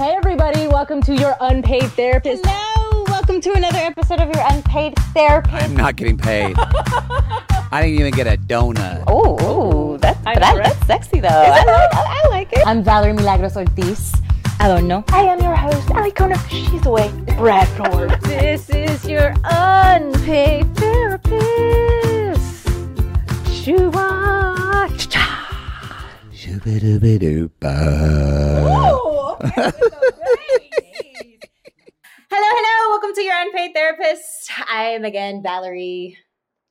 Hey, everybody, welcome to your unpaid therapist. Hello, welcome to another episode of your unpaid therapy. I'm not getting paid. I didn't even get a donut. Oh, that's I know, I- right? that's sexy though. I like, I, I like it. I'm Valery Milagros Ortiz. I don't know. I am your host, Alikona. She's away. Bradford. This is your unpaid therapist. Shua. Shoo-ba-doo-ba-doo-ba. Hello, hello. Welcome to your unpaid therapist. I am again Valery.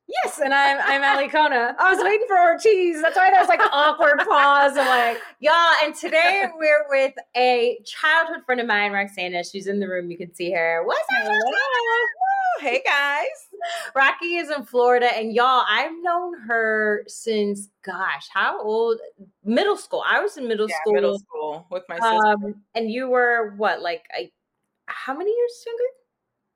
Yes, and I'm I'm Alikona. I was waiting for Ortiz. That's why there was like an awkward pause. I'm like, Y'all, and today we're with a childhood friend of mine, Roxana. She's in the room. You can see her. What's up? Hey guys. Rocky is in Florida, and y'all, I've known her since, gosh, how old? Middle school. I was in middle Yeah, school. middle school with my sister. Um, and you were what, like, I, how many years younger?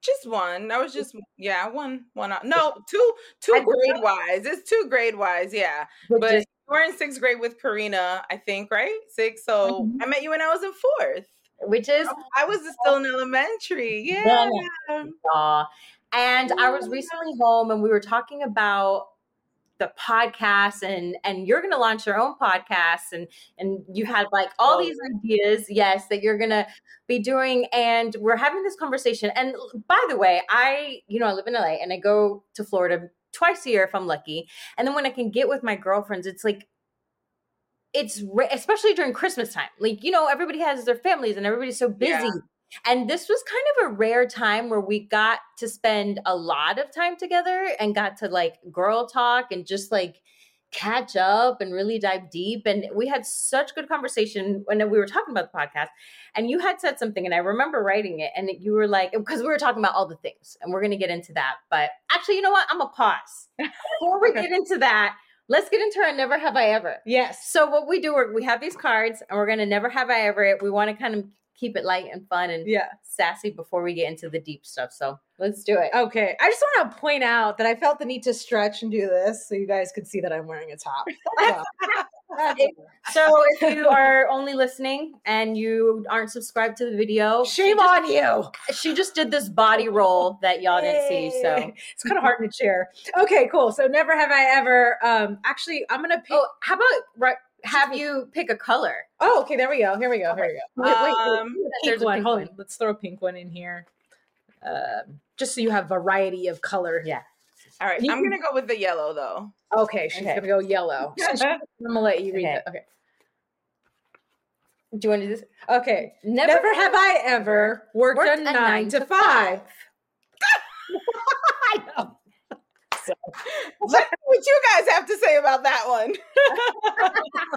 just one. I was just yeah, one one. out- No, two two grade wise. It's two grade wise. Yeah, but Just- you were in sixth grade with Karina, I think, right? Six. So Mhm. I met you when I was in fourth. Which is oh, I was still in elementary. Yeah. And I was recently home and we were talking about the podcast and and you're gonna launch your own podcast and and you had like all these ideas, yes, that you're gonna be doing. And we're having this conversation. And by the way, I, you know, I live in LA and I go to Florida twice a year if I'm lucky. And then when I can get with my girlfriends, it's like it's especially during Christmas time. Like, you know, everybody has their families and everybody's so busy. Yeah. And this was kind of a rare time where we got to spend a lot of time together and got to like girl talk and just like catch up and really dive deep. And we had such good conversation when we were talking about the podcast. And you had said something, and I remember writing it. And you were like, because we were talking about all the things, and we're going to get into that. But actually, you know what? I'm going to pause. Before we get into that, let's get into our never have I ever. yes. So what we do, we have these cards, and we're gonna never have I ever. it. We want to kind of keep it light and fun and Yeah. sassy before we get into the deep stuff. So let's do it. Okay. I just want to point out that I felt the need to stretch and do this so you guys could see that I'm wearing a top. That's all. That's all. So if you are only listening and you aren't subscribed to the video, Shame on you. she just did this body roll that y'all didn't see. So it's kind of hard in a chair. Okay, cool. So never have I ever. Um, actually, I'm gonna pick. oh, how about right? Have you pick a color? Oh, okay. There we go. Here we go. Here we go. Wait, wait, wait. Um, There's Pink one. pink Hold one. on. Let's throw a pink one in here. Um, just so you have variety of color. Yeah. All right. You I'm can- gonna go with the yellow though. Okay, she's Okay. gonna go yellow. I'm gonna let you read Okay. it. Okay. Do you want to do this? Okay. Never, have I ever worked, Worked a nine, to five. I know. What would you guys have to say about that one?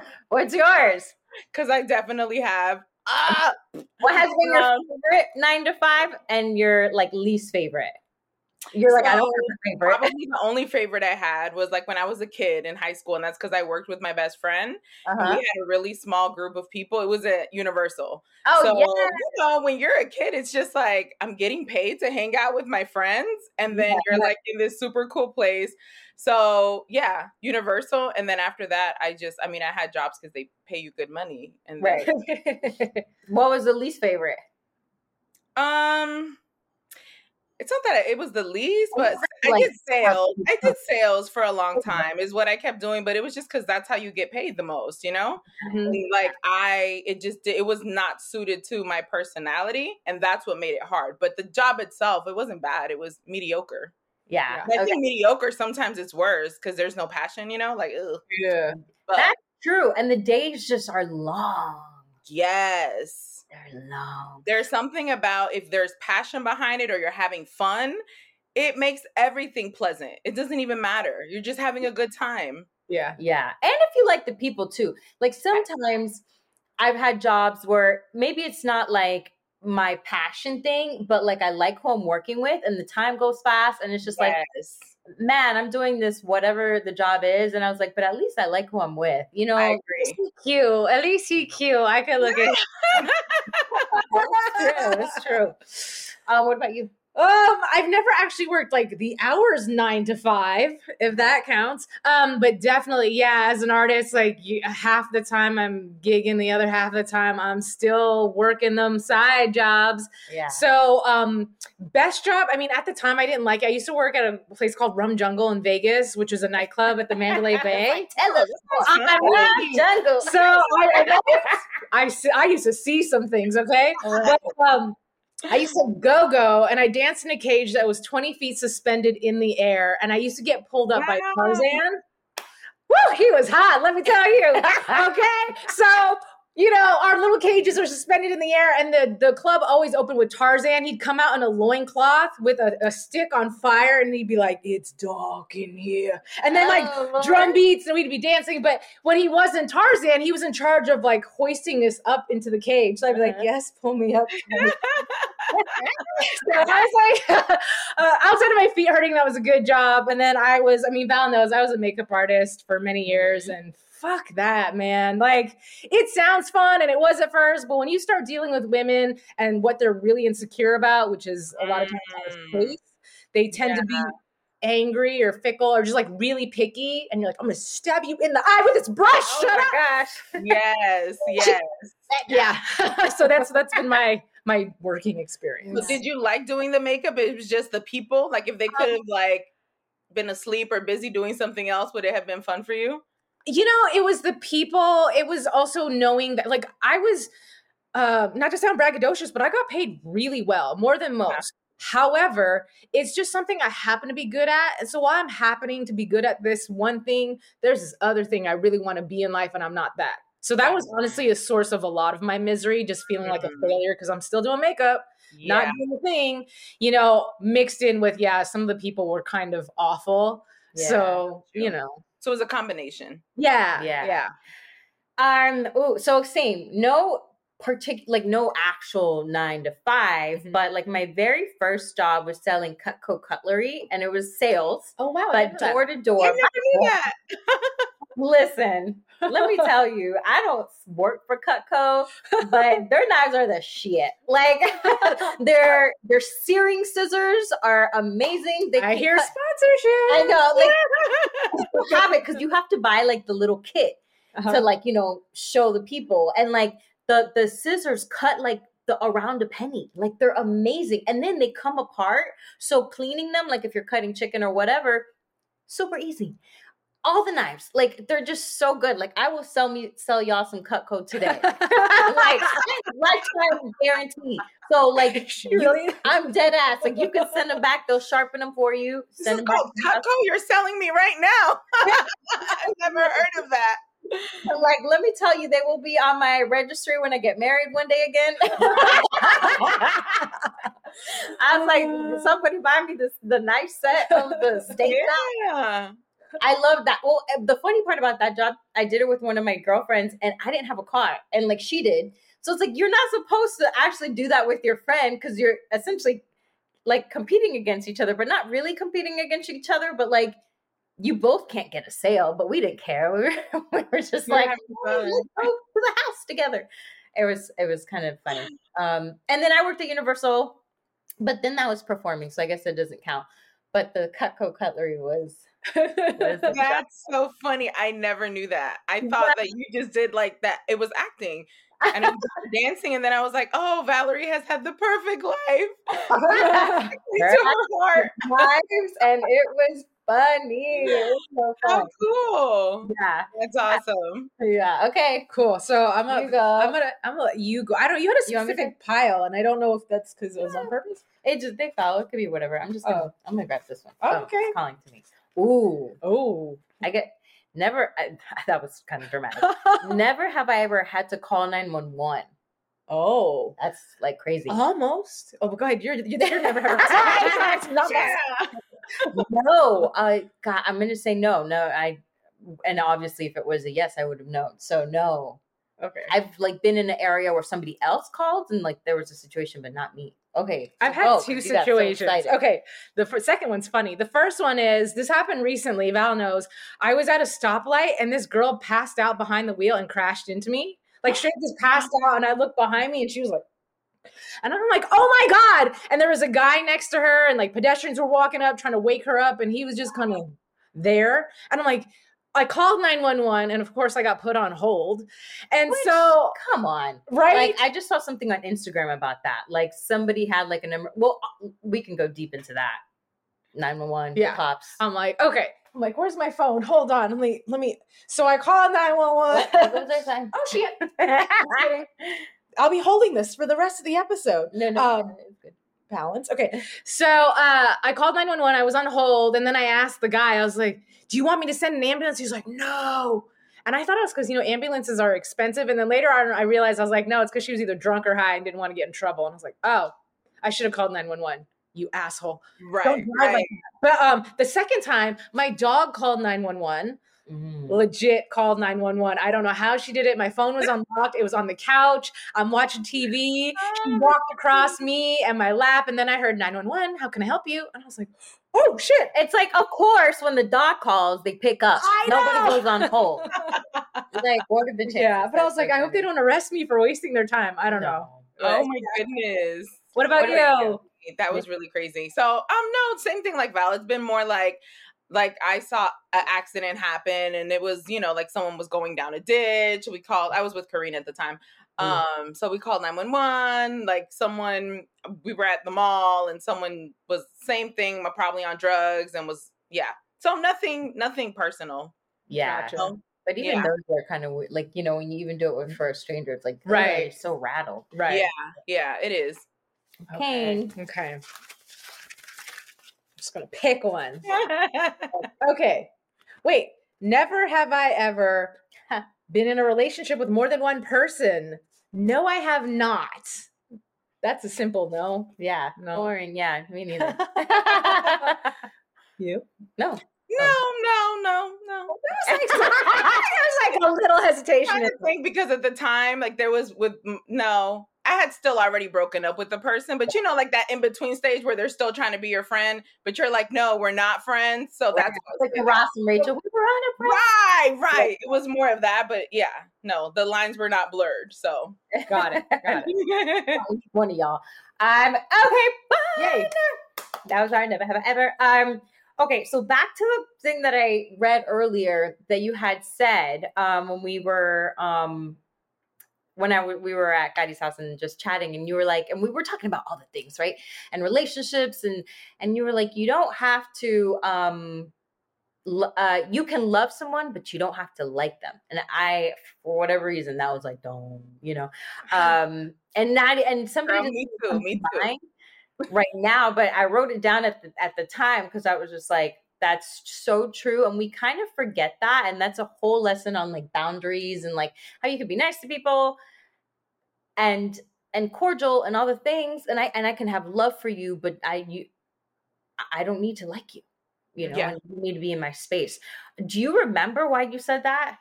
What's yours? Because I definitely have. Ah, What has been your Um, favorite nine to five and your like least favorite? You're like, I don't favorite. Probably the only favorite I had was like when I was a kid in high school, and that's because I worked with my best friend. Uh-huh. We had a really small group of people. It was at Universal. Oh, so, yeah. you know, when you're a kid, it's just like I'm getting paid to hang out with my friends, and then Yeah. you're like in this super cool place. So, yeah, Universal. And then after that, I just, I mean, I had jobs because they pay you good money. And Right. what was the least favorite? Um, it's not that it was the least, but I Like, did sales. I did sales for a long time, is what I kept doing. But it was just because that's how you get paid the most, you know. Mm-hmm. Like I, it just it was not suited to my personality, and that's what made it hard. But the job itself, it wasn't bad. It was mediocre. Yeah. And I Okay. think mediocre sometimes it's worse because there's no passion, you know. Like, ugh. Yeah. But That's True. And the days just are long. yes, They're long. there's something about if there's passion behind it or you're having fun, it makes everything pleasant. It doesn't even matter. You're just having a good time. Yeah. Yeah. And if you like the people too. Like sometimes I've had jobs where maybe it's not like my passion thing, but like I like who I'm working with and the time goes fast and it's just like, yes. Man, I'm doing this whatever the job is. And I was like, but at least I like who I'm with. You know, I agree. Cute. At least he cute. I could look at it's true. It's true. Um, what about you? Um, I've never actually worked like the hours nine to five, if that counts. Um, but definitely, yeah, as an artist, like you, half the time I'm gigging, the other half of the time I'm still working them side jobs. Yeah. So, um, best job. I mean, at the time I didn't like. It. I used to work at a place called Rum Jungle in Vegas, which was a nightclub at the Mandalay Bay. Tell us. I Love jungle. so I, I, know I, I used to see some things, okay? But um, I used to go go and I danced in a cage that was 20 feet suspended in the air. And I used to get pulled up by. Tarzan. Woo, he was hot, let me tell you. Okay. So, you know, our little cages are suspended in the air, and the, the club always opened with Tarzan. He'd come out in a loincloth with a, a stick on fire, and he'd be like, It's dark in here. And then, like, Oh, drum beats and we'd be dancing. But when he wasn't Tarzan, he was in charge of like hoisting us up into the cage. So I'd be like, Uh-huh. yes, pull me up. so I was like, uh, outside of my feet hurting, that was a good job. And then I was, I mean, Val knows I was a makeup artist for many years and fuck that, man. Like it sounds fun and it was at first, but when you start dealing with women and what they're really insecure about, which is a lot of times Mm. they tend to be angry or fickle or just like really picky and you're like i'm gonna stab you in the eye with this brush Oh shut my up gosh. Yes, yes. yeah so that's that's been my my working experience So did you like doing the makeup? It was just the people. Like if they could have like been asleep or busy doing something else, would it have been fun for you? You know it was the people it was also knowing that like i was uh not to sound braggadocious but i got paid really well more than most. However it's just something i happen to be good at and so while i'm happening to be good at this one thing there's this other thing i really want to be in life and i'm not that. So that was honestly a source of a lot of my misery just feeling like a Mhm. failure because i'm still doing makeup not doing the thing, you know, mixed in with yeah, some of the people were kind of awful. Yeah, so, you know, So it was a combination. yeah, Yeah. yeah. Um. Oh, so same. No particular, like no actual nine to 5 Mhm. but like my very first job was selling Cutco cutlery, and it was sales, Oh wow, but door to door. never knew that. Listen, let me tell you, I don't work for Cutco, but their knives are the shit. Like their their searing scissors are amazing. They I can hear cut- sponsorship. I know, like you have it because you have to buy like the little kit Uh-huh. to like you know show the people, and like the the scissors cut like the around a penny. Like they're amazing, and then they come apart. So cleaning them, like if you're cutting chicken or whatever, super easy. All the knives, like they're just so good. Like I will sell me sell y'all some Cutco today, like lifetime guarantee. So like you- I'm dead ass. Like you can send them back. They'll sharpen them for you. This Send is them back. Oh, Cutco. You're selling me right now. I've never heard of that. Like, let me tell you, they will be on my registry when I get married one day again. I was like, oh. somebody buy me this the knife set of the steak knife. I love that. Well, uh, the funny part about that job, I did it with one of my girlfriends, and I didn't have a car, and like she did. So it's like you're not supposed to actually do that with your friend because you're essentially like competing against each other, but not really competing against each other. But like you both can't get a sale, but we didn't care. We were, we were just like, "Oh, let's go to the house together. It was it was kind of funny. Um, and then I worked at Universal, but then that was performing, so I guess it doesn't count. But the Cutco cutlery was That's so funny. I never knew that. I thought that you just did like that. It was acting and it was dancing, and then I was like, "Oh, Valery has had the perfect life." Me Her to her heart. knives, and it was funny. It was so How fun. cool! Yeah, That's awesome. yeah. Okay, cool. So I'm gonna, go. I'm gonna, I'm gonna let you go. I don't. You had a You want me to? specific pile, and I don't know if that's because it was on purpose. it just they fell. It could be whatever. I'm just gonna. Oh. I'm gonna grab this one. Oh, Oh, okay. it's calling to me. Ooh, Oh, I get never. I, that was kind of dramatic. never have I ever had to call nine one one. oh, That's like crazy. almost. Oh, but go ahead. You're, you're, you're never had It's not that- Yeah. no, I God, I'm gonna say no. No, I and obviously if it was a yes, I would have known. So no. Okay. I've like been in an area where somebody else called and like there was a situation, but not me. Okay. I've had go, 'cause two you so situations. okay, the fir- second one's funny. The first one is this happened recently. Val knows. I was at a stoplight and this girl passed out behind the wheel and crashed into me. Like straight just passed out, and I looked behind me and she was like And I'm like, oh my God. And there was a guy next to her, and like pedestrians were walking up trying to wake her up, and he was just kind of there. And I'm like, I called 911, and of course, I got put on hold. And Which- so, Come on. right? Like I just saw something on Instagram about that. Like somebody had like a number well, uh, we can go deep into that. 911, Yeah. cops. I'm like, okay. I'm like, where's my phone? Hold on. Let me, let me. So I called what, 911. what was I saying? oh, shit. I'll be holding this for the rest of the episode. no, no, Um, no, it's good. Balance. Okay. So uh, I called 911. I was on hold. And then I asked the guy, I was like, do you want me to send an ambulance? He's like, no. And I thought it was because, you know, ambulances are expensive. And then later on, I realized I was like, no, it's because she was either drunk or high and didn't want to get in trouble. And I was like, oh, I should have called 911. You asshole. Right. Don't drive right. like But um, the second time, my dog called 911 Mhm. legit called 911. I don't know how she did it. My phone was unlocked. It was on the couch. I'm watching TV. She walked across me and my lap, and then I heard 911. How can I help you? And I was like, oh shit. It's like, of course, when the dog calls, they pick up. I Nobody know. goes on hold. like, what are the chances? Yeah, but I was That's like, I hope they don't arrest me for wasting their time. I don't know. Oh my goodness. What about What about you? That was really crazy. So um no, same thing like Val. It's been more like like I saw an accident happen and it was, you know, like someone was going down a ditch. We called I was with Karina at the time. Um, so we called 911, like someone we were at the mall and someone was same thing, probably on drugs and was yeah. So nothing nothing personal. Yeah. Gotcha. No. But even Yeah. those are kind of weird. Like, you know, when you even do it with for a stranger, it's like, Right. right. so rattled. Right. Yeah, yeah, it is. Okay. Okay. Gonna pick one. Okay. Wait. Never have I ever been in a relationship with more than one person. No, I have not. That's a simple no. Yeah. No. Boring. Yeah. Me neither. You? no. no, oh. no, no, no. was like a little hesitation. I in think because at the time, like there was with no, I had still already broken up with the person, but you know, like that in between stage where they're still trying to be your friend, but you're like, no, we're not friends. So that's Like Ross and Rachel. We were on a right, right. It was more of that, but yeah, no, the lines were not blurred. So Got it. Got it. One of y'all. Um. Okay. Bye. Yay. That was our never have I ever. Um. Okay. So back to the thing that I read earlier that you had said um when we were um when I w- we were at Gadi's house and just chatting, and you were like, and we were talking about all the things, right? And relationships, and and you were like, you don't have to um l- uh, you can love someone, but you don't have to like them. And I, for whatever reason, that was like, don't, you know, um, and not, and somebody Girl, just me too, me too. right now, but I wrote it down at the, at the time because I was just like, that's so true. And we kind of forget that. And that's a whole lesson on like boundaries and like how you can be nice to people and, and cordial and all the things. And I, and I can have love for you, but I, you, I don't need to like you, you know, Yeah. and you need to be in my space. Do you remember why you said that?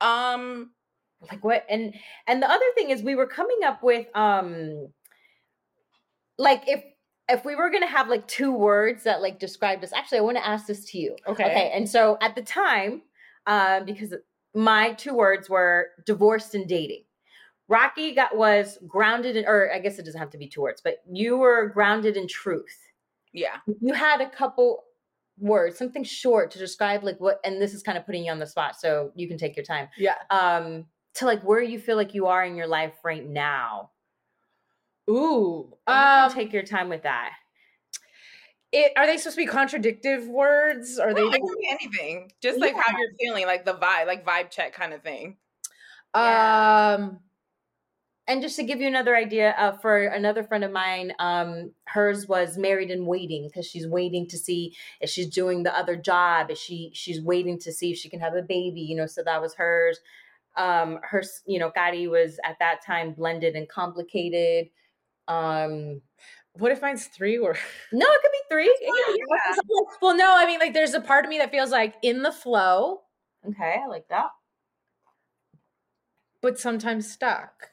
um, like what and and the other thing is we were coming up with um like if if we were gonna have like two words that like described us actually i want to ask this to you. Okay. okay and so at the time um because my two words were divorced and dating. Rocky got was grounded in or i guess it doesn't have to be two words but you were grounded in truth. Yeah, you had a couple words something short to describe like what and this is kind of putting you on the spot so you can take your time. Yeah. um to like where you feel like you are in your life right now Ooh. And you Um, take your time with that it, are they supposed to be contradictive words? Or are they? it can be anything, just like how you're feeling, like the vibe, like vibe check kind of thing. Um. and just to give you another idea uh, for another friend of mine um hers was married and waiting because she's waiting to see if she's doing the other job if she she's waiting to see if she can have a baby you know so that was hers um her you know Gotti was at that time blended and complicated um What if mine's three or? no it could be three could Well, no. I mean, like, there's a part of me that feels like in the flow, okay i like that but sometimes stuck.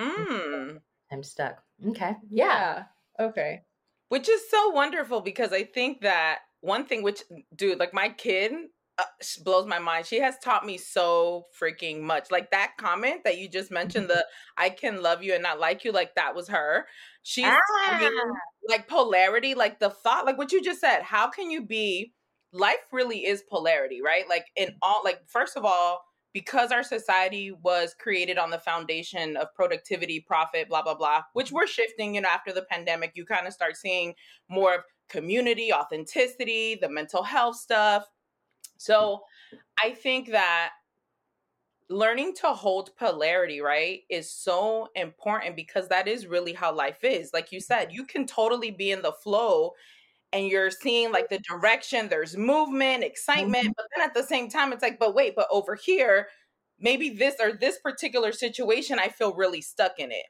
Mm. i'm stuck okay yeah Okay. Which is so wonderful because I think that one thing, which dude, like my kid, uh, blows my mind. She has taught me so freaking much. Like that comment that you just mentioned, the I can love you and not like you, like that was her. She's ah. like polarity, like the thought, like what you just said. How can you be? Life really is polarity, right? Like in all, like first of all, because our society was created on the foundation of productivity, profit, blah blah blah, which we're shifting. You know, after the pandemic, you kind of start seeing more of community, authenticity, the mental health stuff so I think that learning to hold polarity, right, is so important because that is really how life is. Like you said, you can totally be in the flow and you're seeing like the direction, there's movement, excitement, mm-hmm. but then at the same time, it's like, but wait, but over here, maybe this or this particular situation, I feel really stuck in it.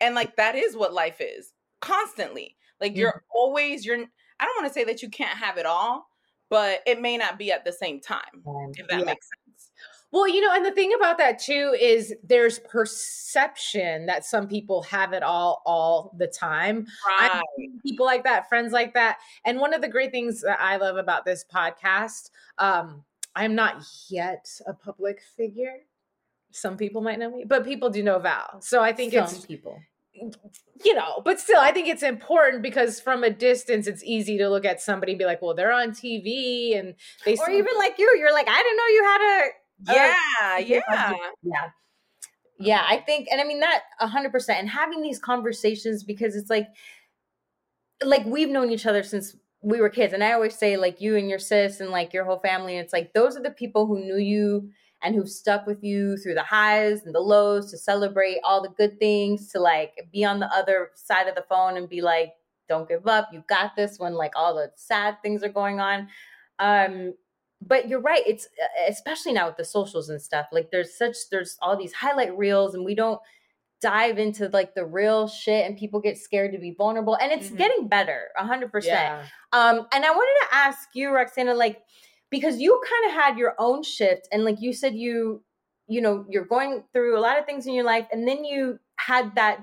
And like that is what life is constantly. Like mm-hmm. you're always, you're, I don't want to say that you can't have it all, but it may not be at the same time, if that yeah. makes sense. Well, you know, and the thing about that too is there's perception that some people have it all all the time. Right. people like that, friends like that. And one of the great things that I love about this podcast, um, I'm not yet a public figure. Some people might know me, but people do know Val. So I think some it's people you know, but still, I think it's important because from a distance, it's easy to look at somebody and be like, well, they're on TV and they, or even like you, you're like, I didn't know you had a, oh, yeah, yeah, yeah, yeah. I think, and I mean that a hundred percent, and having these conversations because it's like, like we've known each other since we were kids, and I always say like you and your sis and like your whole family, it's like those are the people who knew you and who've stuck with you through the highs and the lows to celebrate all the good things, to like be on the other side of the phone and be like, don't give up, you got this when like all the sad things are going on. Um, but you're right, it's especially now with the socials and stuff, like there's such there's all these highlight reels and we don't dive into like the real shit and people get scared to be vulnerable and it's mm-hmm. getting better 100% yeah. um and i wanted to ask you roxana like because you kind of had your own shift and like you said you you know you're going through a lot of things in your life and then you had that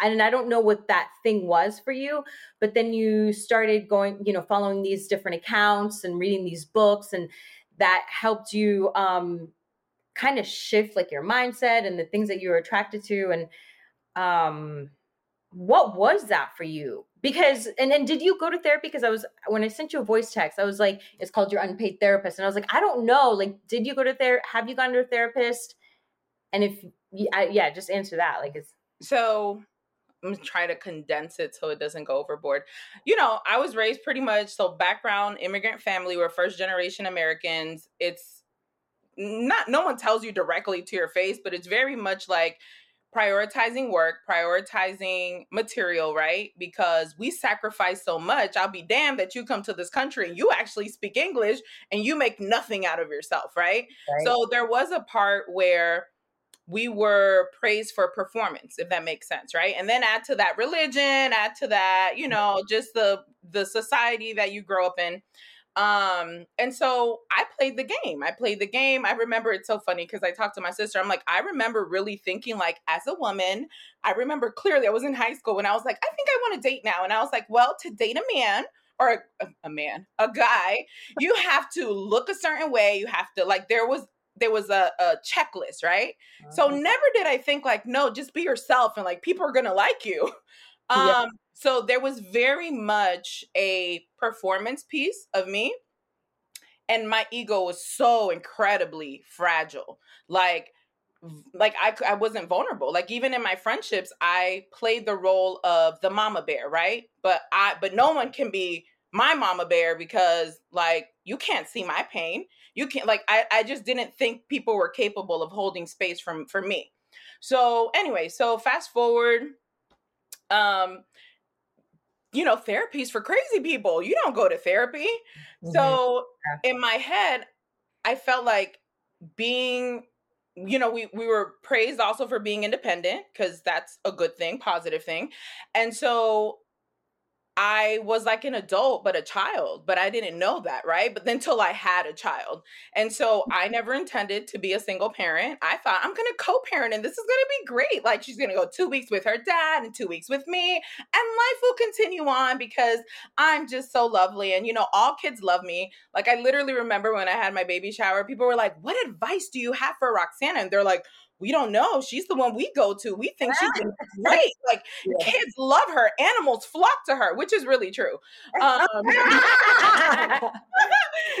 and I don't know what that thing was for you, but then you started going, you know, following these different accounts and reading these books, and that helped you um, kind of shift like your mindset and the things that you were attracted to. And um, what was that for you? because and then did you go to therapy? Because i was when i sent you a voice text i was like it's called your unpaid therapist. And i was like i don't know. Like did you go to therapy have you gone to a therapist? And if yeah just answer that like it's so i'm gonna try to condense it so it doesn't go overboard. You know i was raised pretty much so background immigrant family we're first generation americans. It's not no one tells you directly to your face but it's very much like prioritizing work, prioritizing material, right? Because we sacrifice so much. I'll be damned that you come to this country and you actually speak English and you make nothing out of yourself, right? right. So there was a part where we were praised for performance if that makes sense right and then add to that religion add to that you mm. know just the the society that you grow up in um, and so I played the game. I played the game. I remember it's so funny because I talked to my sister. I'm like, I remember really thinking, like, as a woman, I remember clearly I was in high school when I was like, I think I want to date now. And I was like, well, to date a man or a, a man, a guy, you have to look a certain way. You have to like there was there was a, a checklist, right? Uh-huh. So never did I think like, no, just be yourself and like people are gonna like you. Um, yeah. so there was very much a performance piece of me. And my ego was so incredibly fragile. Like, like I, I wasn't vulnerable like even in my friendships i played the role of the mama bear right but i but no one can be my mama bear because like you can't see my pain you can't like i, I just didn't think people were capable of holding space from for me so anyway so fast forward um you know therapies for crazy people you don't go to therapy mm-hmm. so yeah. in my head i felt like being you know we we were praised also for being independent because that's a good thing positive thing and so I was like an adult, but a child, but I didn't know that, right? But then till I had a child. And so mm. I never intended to be a single parent. I thought I'm going to co parent and this is going to be great. Like she's going to go two weeks with her dad and two weeks with me, and life will continue on because I'm just so lovely. And, you know, all kids love me. Like I literally remember when I had my baby shower, people were like, What advice do you have for Roxana? And they're like, we don't know. She's the one we go to. We think she's great. Like yeah. kids love her. Animals flock to her, which is really true. Um,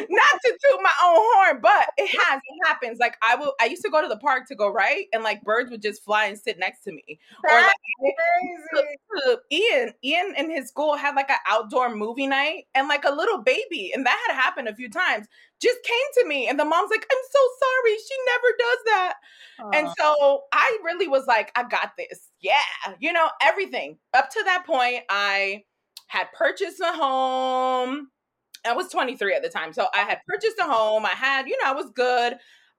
not to toot my own horn, but it has. It happens. Like I will. I used to go to the park to go right, and like birds would just fly and sit next to me. That's or like to Ian. Ian in his school had like an outdoor movie night, and like a little baby, and that had happened a few times just came to me and the mom's like i'm so sorry she never does that. Aww. and so i really was like i got this. Yeah you know everything. Up to that point i had purchased a home. I was 23 at the time so i had purchased a home. I had you know i was good.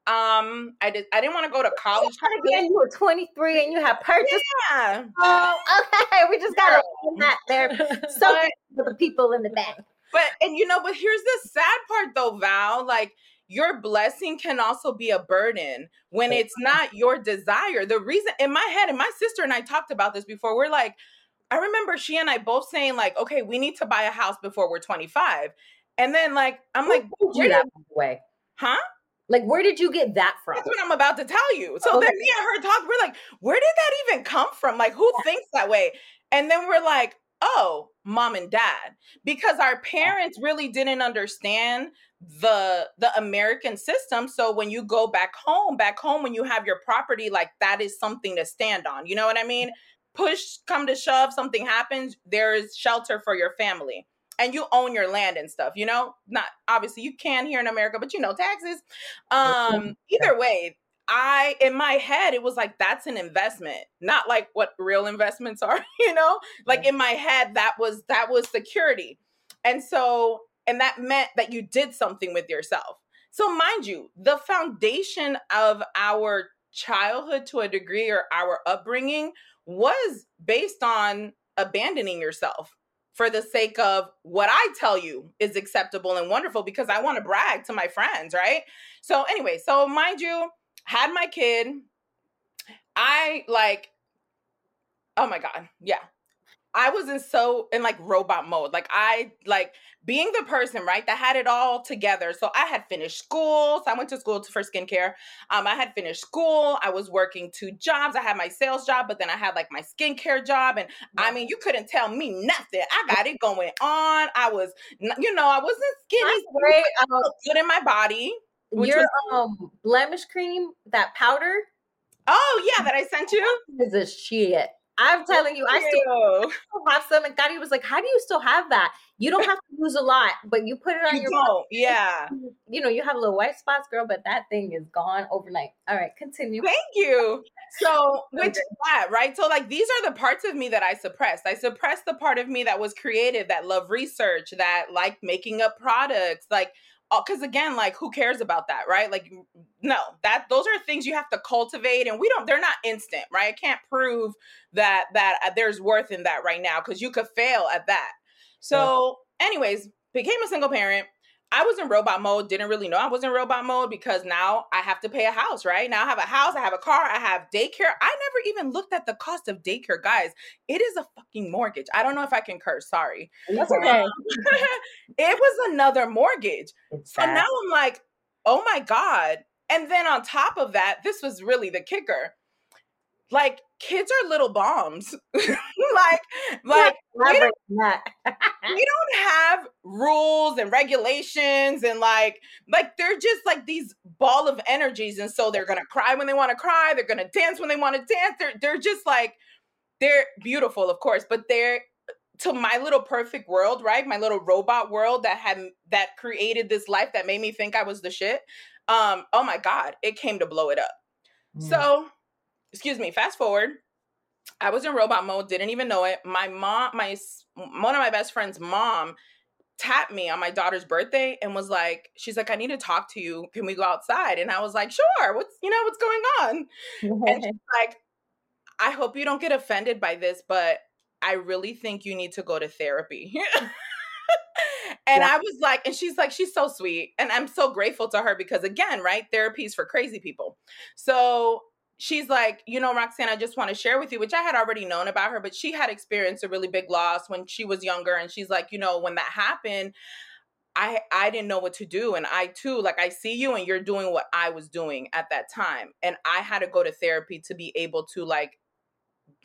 Um i did i didn't want to go to college again you were 23 and you had purchased yeah. Oh okay we just gotta that there. So for the people in the back but and you know, but here's the sad part though, Val. Like your blessing can also be a burden when oh, it's not your desire. The reason in my head, and my sister and I talked about this before, we're like, I remember she and I both saying, like, okay, we need to buy a house before we're 25. And then like I'm like, where that way? Huh? Like, where did you get that from? That's what I'm about to tell you. So okay. then me and her talk, we're like, where did that even come from? Like, who thinks that way? And then we're like, oh, mom and dad because our parents really didn't understand the the American system. So when you go back home back home when you have your property like that is something to stand on you know what i mean? Push come to shove something happens there is shelter for your family and you own your land and stuff you know? Not obviously you can here in america but you know taxes. Um either way I in my head it was like that's an investment, not like what real investments are, you know? Like in my head that was that was security. And so and that meant that you did something with yourself. So mind you, the foundation of our childhood to a degree or our upbringing was based on abandoning yourself for the sake of what I tell you is acceptable and wonderful because I want to brag to my friends, right? So anyway, so mind you, had my kid. I like, oh my God. Yeah. I was in so in like robot mode. Like I like being the person, right, that had it all together. So I had finished school. So I went to school for skincare. Um, I had finished school. I was working two jobs. I had my sales job, but then I had like my skincare job. And I mean, you couldn't tell me nothing. I got it going on. I was, you know, I wasn't skinny. Great. I was good in my body. Your was- um blemish cream, that powder. Oh yeah, that I sent you is a shit. I'm telling you, I still have some. And Gotti was like, "How do you still have that? You don't have to use a lot, but you put it on you your don't. Yeah, you know, you have a little white spots, girl, but that thing is gone overnight. All right, continue. Thank you. So, which okay. that right? So, like, these are the parts of me that I suppressed. I suppressed the part of me that was creative, that loved research, that liked making up products, like because uh, again like who cares about that right? Like no that those are things you have to cultivate and we don't they're not instant right? I can't prove that that uh, there's worth in that right now because you could fail at that. So yeah. anyways became a single parent I was in robot mode, didn't really know I was in robot mode because now I have to pay a house, right? Now I have a house, I have a car, I have daycare. I never even looked at the cost of daycare, guys. It is a fucking mortgage. I don't know if I can curse, sorry. That's okay. it was another mortgage. So now I'm like, oh my God. And then on top of that, this was really the kicker like kids are little bombs. Like like we don't, we don't have rules and regulations and like like they're just like these ball of energies and so they're gonna cry when they want to cry they're gonna dance when they want to dance they're they're just like they're beautiful of course but they're to my little perfect world right my little robot world that had that created this life that made me think i was the shit um oh my god it came to blow it up. Mm. so excuse me, fast forward. I was in robot mode, didn't even know it. My mom, my one of my best friend's mom tapped me on my daughter's birthday and was like, she's like, I need to talk to you. Can we go outside? And I was like, sure. What's you know, what's going on? and she's like, I hope you don't get offended by this, but I really think you need to go to therapy. and yeah. I was like, and she's like, she's so sweet. And I'm so grateful to her because, again, right? Therapy is for crazy people. So she's like, you know, Roxanne, I just want to share with you, which I had already known about her, but she had experienced a really big loss when she was younger. And she's like, you know, when that happened, I I didn't know what to do and I too like I see you and you're doing what I was doing at that time and I had to go to therapy to be able to like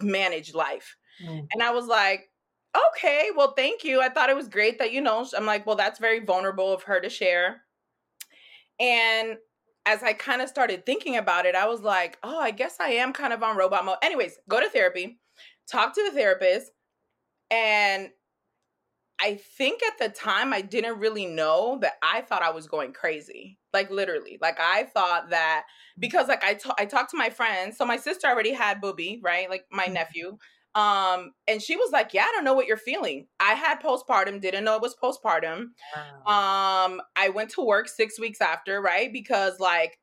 manage life. Mm. And I was like, "Okay, well thank you. I thought it was great that you know." I'm like, "Well, that's very vulnerable of her to share." And as I kind of started thinking about it, I was like, "Oh, I guess I am kind of on robot mode." Anyways, go to therapy, talk to the therapist, and I think at the time I didn't really know that I thought I was going crazy. Like literally. Like I thought that because like I I talked to my friends. So my sister already had booby, right? Like my mm-hmm. nephew. Um and she was like, "Yeah, I don't know what you're feeling. I had postpartum, didn't know it was postpartum. Wow. Um I went to work 6 weeks after, right? Because like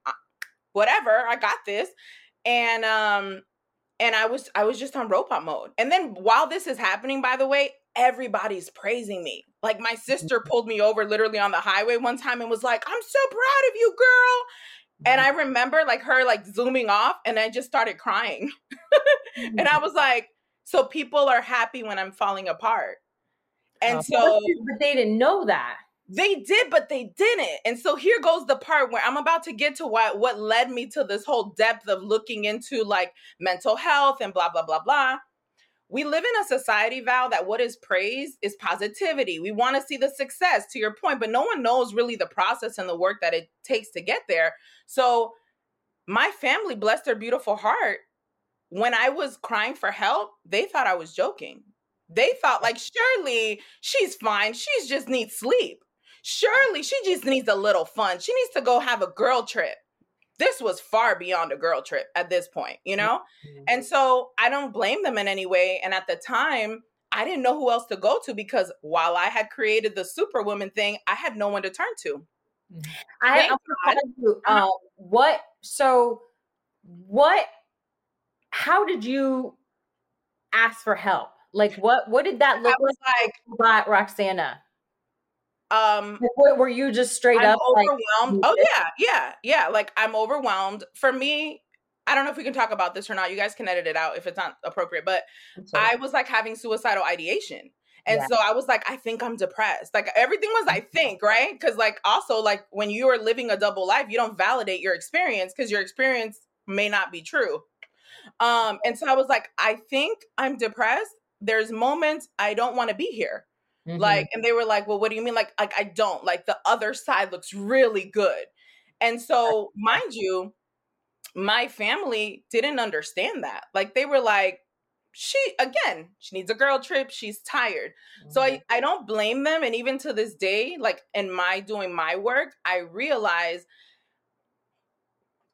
whatever, I got this." And um and I was I was just on robot mode. And then while this is happening, by the way, everybody's praising me. Like my sister mm-hmm. pulled me over literally on the highway one time and was like, "I'm so proud of you, girl." And I mm-hmm. remember like her like zooming off and I just started crying. and I mm-hmm. was like, so people are happy when I'm falling apart. And oh. so but they didn't know that. They did, but they didn't. And so here goes the part where I'm about to get to what what led me to this whole depth of looking into like mental health and blah blah blah blah we live in a society, Val, that what is praise is positivity. We want to see the success, to your point, but no one knows really the process and the work that it takes to get there. So, my family, bless their beautiful heart, when I was crying for help, they thought I was joking. They thought, like, surely she's fine. She just needs sleep. Surely she just needs a little fun. She needs to go have a girl trip this was far beyond a girl trip at this point, you know? Mm-hmm. And so I don't blame them in any way. And at the time, I didn't know who else to go to because while I had created the superwoman thing, I had no one to turn to. Mm-hmm. I, I you, uh-huh. um, what so what how did you ask for help? Like what what did that look like, like Roxana? um were you just straight I'm up overwhelmed. Like, oh yeah yeah yeah like i'm overwhelmed. For me i don't know if we can talk about this or not. You guys can edit it out if it's not appropriate but i was like having suicidal ideation. And yeah. so i was like i think i'm depressed. Like everything was i think right? Because like also like when you are living a double life you don't validate your experience because your experience may not be true um and so i was like i think i'm depressed there's moments i don't want to be here Mm-hmm. Like, and they were like, well, what do you mean? Like, like I don't like the other side looks really good. And so, mind you, my family didn't understand that. Like they were like, she again, she needs a girl trip, she's tired. Mm-hmm. So I, mm-hmm. I don't blame them. And even to this day, like in my doing my work, I realize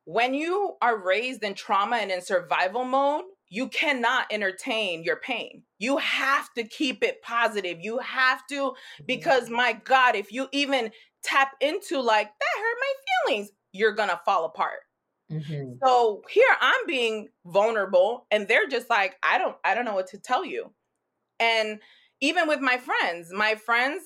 when you are raised in trauma and in survival mode, you cannot entertain your pain. You have to keep it positive. You have to, mm-hmm. because my God, if you even tap into like, that hurt my feelings, you're gonna fall apart. Mm-hmm. So here I'm being vulnerable, and they're just like, I don't, I don't know what to tell you. And even with my friends, my friends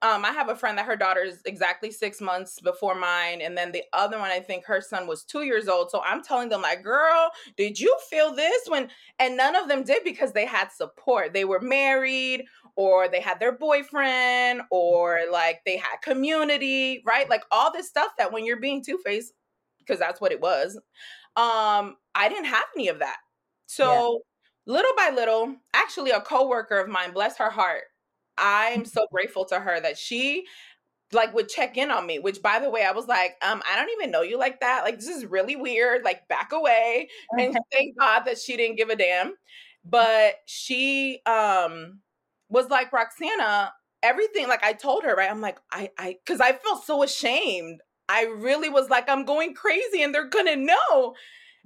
um, I have a friend that her daughter is exactly six months before mine, and then the other one, I think her son was two years old. So I'm telling them, like, girl, did you feel this when? And none of them did because they had support. They were married, or they had their boyfriend, or like they had community, right? Like all this stuff that when you're being two faced, because that's what it was. Um, I didn't have any of that. So yeah. little by little, actually, a coworker of mine, bless her heart, I'm so grateful to her that she like would check in on me which by the way i was like um i don't even know you like that like this is really weird like back away. And thank god that she didn't give a damn but she um was like roxana everything like i told her right i'm like i i because i felt so ashamed i really was like i'm going crazy and they're gonna know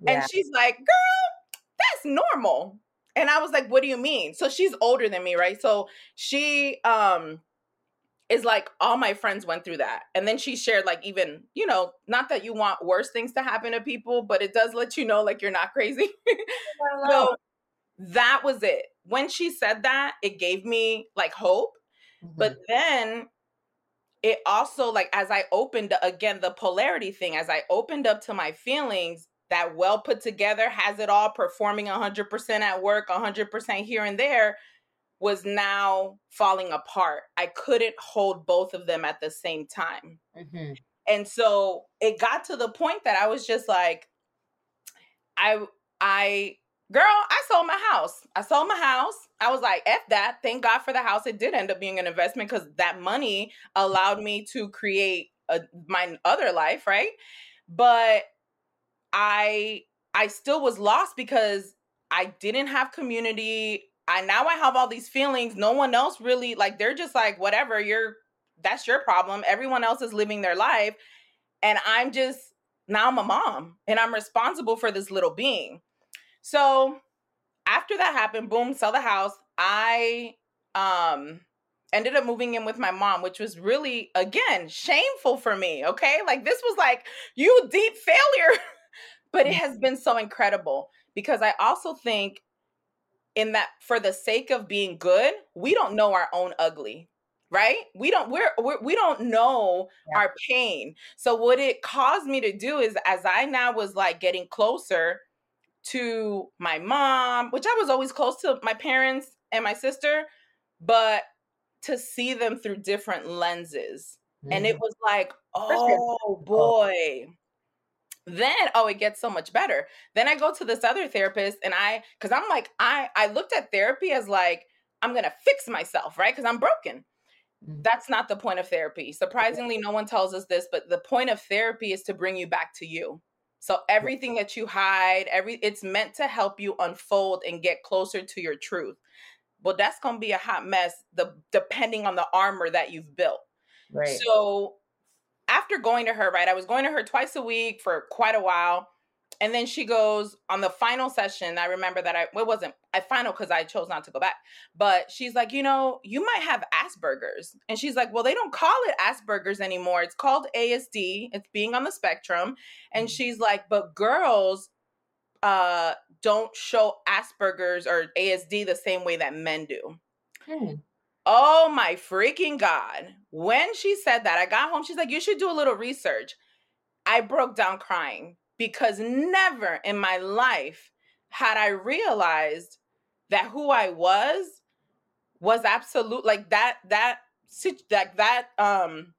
yeah. and she's like girl that's normal and I was like, what do you mean? So she's older than me, right? So she um is like all my friends went through that. And then she shared like even, you know, not that you want worse things to happen to people, but it does let you know like you're not crazy. so that was it. when she said that, it gave me like hope. Mm-hmm. But then it also like as I opened again the polarity thing, as I opened up to my feelings, that well put together has it all performing 100% at work, 100% here and there was now falling apart. I couldn't hold both of them at the same time. Mhm. And so it got to the point that I was just like, I, I, girl, I sold my house. I sold my house. I was like, F that. Thank God for the house. It did end up being an investment because that money allowed me to create a, my other life, right? But I, I still was lost because I didn't have community. I now I have all these feelings. No one else really like they're just like whatever, you're that's your problem. Everyone else is living their life and I'm just now I'm a mom and I'm responsible for this little being. So after that happened, boom, sell the house. I um ended up moving in with my mom, which was really again shameful for me. Okay. Like this was like you deep failure. but it has been so incredible because I also think in that for the sake of being good, we don't know our own ugly right? We don't we're, we're we don't know Yeah. our pain. So what it caused me to do is as i now was like getting closer to my mom which i was always close to my parents and my sister but to see them through different lenses. And it Mhm. was like oh boy then oh it gets so much better. Then i go to this other therapist and i because i'm like i i looked at therapy as like i'm gonna fix myself right? Because i'm broken. Mhm. that's not the point of therapy. Surprisingly no one tells us this but the point of therapy is to bring you back to you. So everything that you hide every it's meant to help you unfold and get closer to your truth. Well that's gonna be a hot mess the depending on the armor that you've built. Right. so after going to her, right, I was going to her twice a week for quite a while. And then she goes on the final session. I remember that I, well, it wasn't I final because I chose not to go back. But she's like, you know, you might have Asperger's. And she's like, well, they don't call it Asperger's anymore. It's called ASD. It's being on the spectrum. And Mhm. she's like, but girls uh don't show Asperger's or ASD the same way that men do. Hmm. Oh my freaking God. When she said that, I got home. She's like, You should do a little research. I broke down crying because never in my life had I realized that who I was was absolute like that, that, that, that, um,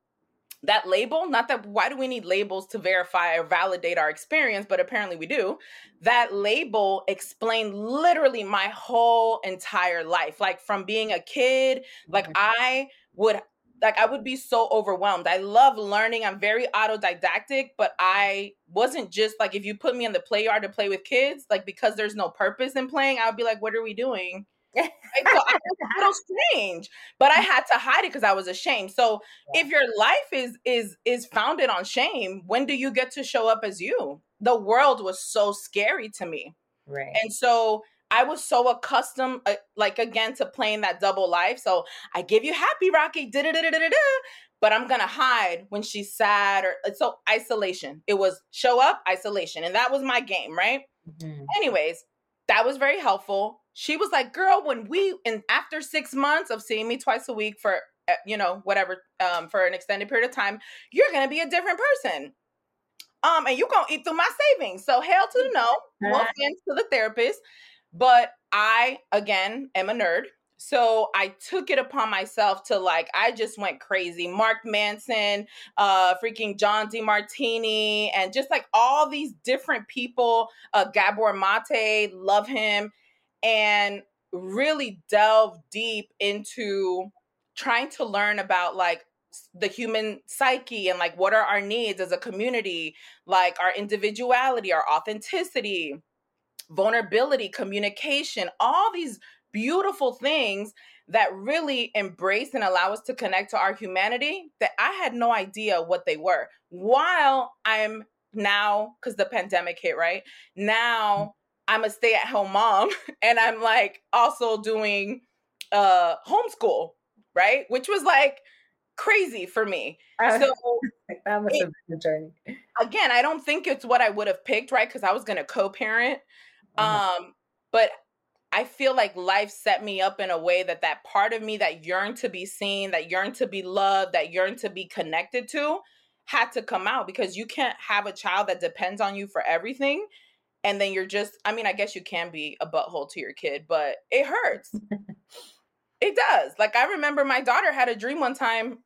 that label, not that why do we need labels to verify or validate our experience, but apparently we do. That label explained literally my whole entire life. Like from being a kid, like Mhm. I would like I would be so overwhelmed. I love learning. I'm very autodidactic, but I wasn't just like if you put me in the play yard to play with kids, like because there's no purpose in playing, I would be like, what are we doing? So I was a little strange, but I had to hide it because I was ashamed. So if your life is is is founded on shame, when do you get to show up as you? The world was so scary to me. right. And so I was so accustomed, uh, like again, to playing that double life. So I give you happy Rocky, da da da da da da, but I'm gonna hide when she's sad or uh, so isolation. It was show up, isolation, and that was my game, right? Mhm. Anyways, that was very helpful. She was like, "Girl, when we and after six months of seeing me twice a week for uh, you know whatever um for an extended period of time, you're gonna be a different person." Um, and you're gonna eat through my savings. So hell to the no. Offense to the therapist, but I again am a nerd. So I took it upon myself to like I just went crazy. Mark Manson, uh freaking John DeMartini, and just like all these different people, uh Gabor Mate, love him, and really delve deep into trying to learn about like the human psyche and like what are our needs as a community like our individuality our authenticity vulnerability communication all these beautiful things that really embrace and allow us to connect to our humanity that i had no idea what they were. While i'm now because the pandemic hit right? Now i'm a stay-at-home mom and i'm like also doing uh homeschool right? Which was like crazy for me. Uh, so that must it- have been a journey. again i don't think it's what i would have picked right? Because i was going to co-parent Uh-huh. um but I feel like life set me up in a way that that part of me that yearned to be seen, that yearned to be loved, that yearned to be connected to had to come out because you can't have a child that depends on you for everything. And then you're just, I mean, I guess you can be a butthole to your kid, but it hurts. it does. Like, I remember my daughter had a dream one time.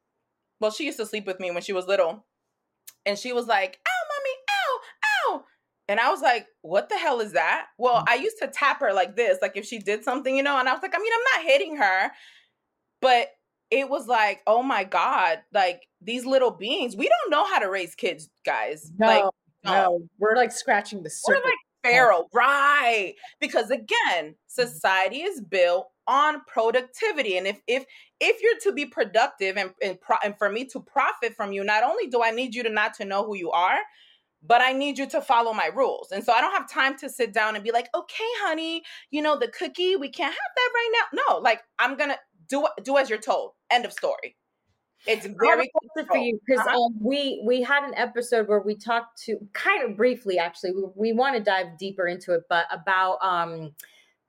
Well, she used to sleep with me when she was little. And she was like, ow, mommy, ow, ow. And I was like, what the hell is that? Well, mm. I used to tap her like this, like if she did something, you know, and I was like, I mean, I'm not hitting her, but it was like, oh my God, like these little beings, we don't know how to raise kids, guys. No, like, no, we're like scratching the surface. we're like feral, right? Because again, mm. society is built on productivity, and if if if you're to be productive and and, pro- and for me to profit from you, not only do I need you to not to know who you are, but I need you to follow my rules. And so I don't have time to sit down and be like, okay, honey, you know, the cookie, we can't have that right now. No, like I'm gonna do do as you're told. End of story. It's very a question for you because Uh-huh. um, we we had an episode where we talked to kind of briefly actually we, we want to dive deeper into it but about um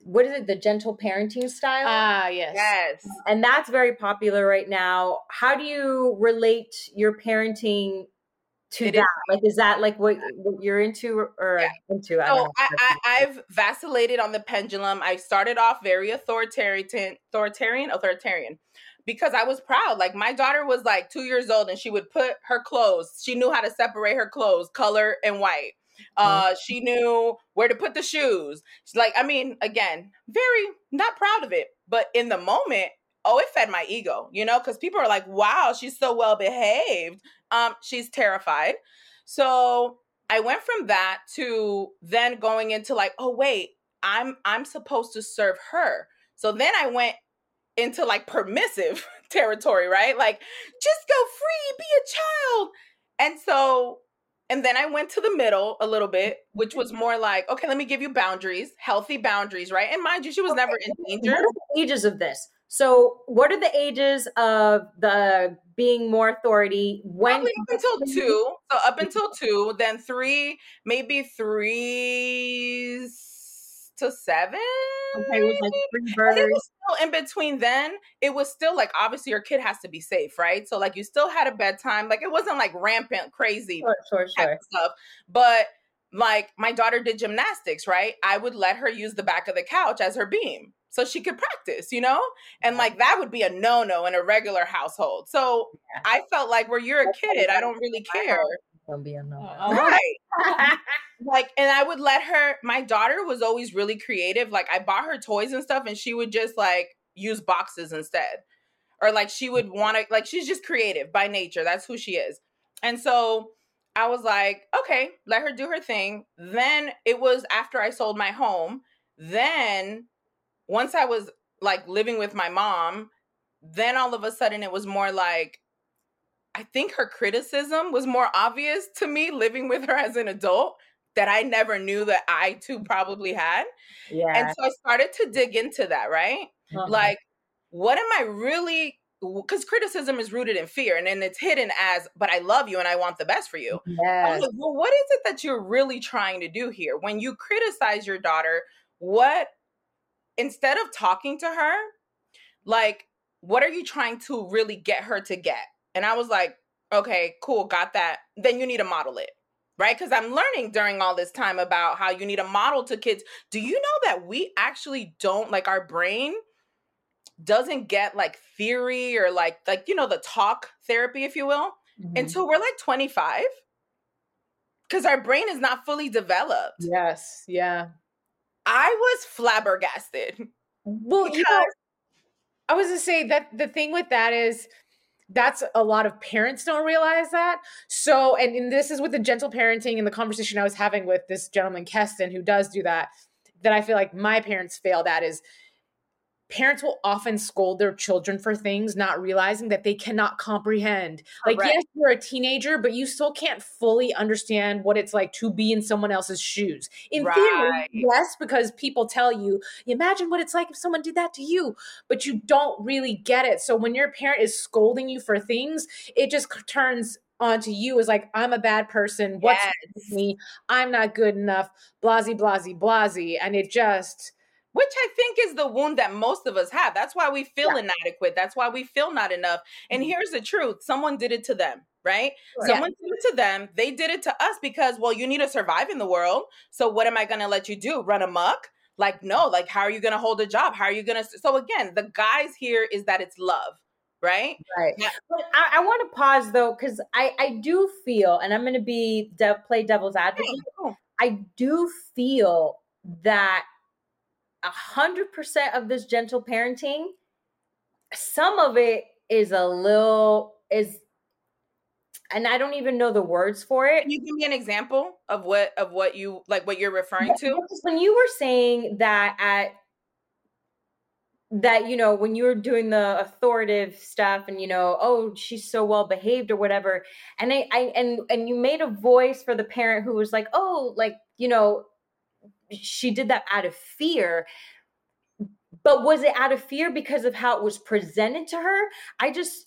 what is it the gentle parenting style ah, yes. yes. and that's very popular right now how do you relate your parenting to It is- that like is that like what, what you're into or Yeah. into I So. I, I, I've vacillated on the pendulum. I started off very authoritarian, authoritarian, authoritarian, because I was proud. Like my daughter was like two years old, and she would put her clothes. She knew how to separate her clothes, color and white. Uh, she knew where to put the shoes. She's like, I mean, again, very not proud of it, but in the moment, oh, it fed my ego, you know, because people are like, wow, she's so well behaved. Um, she's terrified. So I went from that to then going into like, oh wait, I'm I'm supposed to serve her. So then I went into like permissive territory, right? Like just go free, be a child. And so and then I went to the middle a little bit, which was more like, okay, let me give you boundaries, healthy boundaries, right? And mind you, she was never in danger. What are the ages of this? So, what are the ages of the being more authority? When Probably up until two. So up until two, then three, maybe three to seven. Okay, it was like three And it was still in between then. It was still like obviously your kid has to be safe, right? So like you still had a bedtime. Like it wasn't like rampant crazy Sure, sure, type sure. stuff. But like my daughter did gymnastics, right? I would let her use the back of the couch as her beam so she could practice, you know? And like that would be a no no in a regular household. So Yeah. I felt like where you're a kid, I don't really care. Don't be a uh, no. Oh, uh-huh. Right. Like, and I would let her, my daughter was always really creative. Like, I bought her toys and stuff, and she would just like use boxes instead. Or like, she would want to, like, she's just creative by nature. That's who she is. And so I was like, okay, let her do her thing. Then it was after I sold my home. Then once I was like living with my mom, then all of a sudden it was more like, I think her criticism was more obvious to me living with her as an adult that I never knew that I too probably had. yeah. And so I started to dig into that, right? Uh-huh. Like, what am I really? Because criticism is rooted in fear and then it's hidden as, but I love you and I want the best for you. I yes. like, well, what is it that you're really trying to do here? When you criticize your daughter, what, instead of talking to her, like, what are you trying to really get her to get? And I was like, okay, cool, got that. Then you need to model it, right? Because I'm learning during all this time about how you need a model to kids. Do you know that we actually don't, like, our brain doesn't get like theory or like, like, you know, the talk therapy, if you will? Mhm. until we're like 25 because our brain is not fully developed. Yes. Yeah. I was flabbergasted. Well, you know, Because- I was to say that the thing with that is that's a lot of parents don't realize that. So, and, and this is with the gentle parenting and the conversation I was having with this gentleman, Keston, who does do that, that I feel like my parents failed at is parents will often scold their children for things, not realizing that they cannot comprehend. Like, yes, you're a teenager, but you still can't fully understand what it's like to be in someone else's shoes. In Right. theory, yes, because people tell you, imagine what it's like if someone did that to you, but you don't really get it. So when your parent is scolding you for things, it just turns onto you as like, I'm a bad person. What's Yes. me? I'm not good enough. Blasey, blasey, blasey. And it just which I think is the wound that most of us have. That's why we feel yeah. inadequate. That's why we feel not enough. And mm-hmm. here's the truth someone did it to them, right? Sure. Someone yeah. did it to them. They did it to us because, well, you need to survive in the world. So what am I going to let you do? Run amok? Like, no, like, how are you going to hold a job? How are you going to? So again, the guys here is that it's love right? Right. Yeah. But I, I want to pause though, because I I do feel, and I'm going to be de- play devil's advocate. I do feel that a hundred percent of this gentle parenting, some of it is a little is and I don't even know the words for it. Can you give me an example of what of what you like what you're referring to? When you were saying that at that you know when you were doing the authoritative stuff and you know oh she's so well behaved or whatever and I, I and and you made a voice for the parent who was like oh like you know she did that out of fear but was it out of fear because of how it was presented to her i just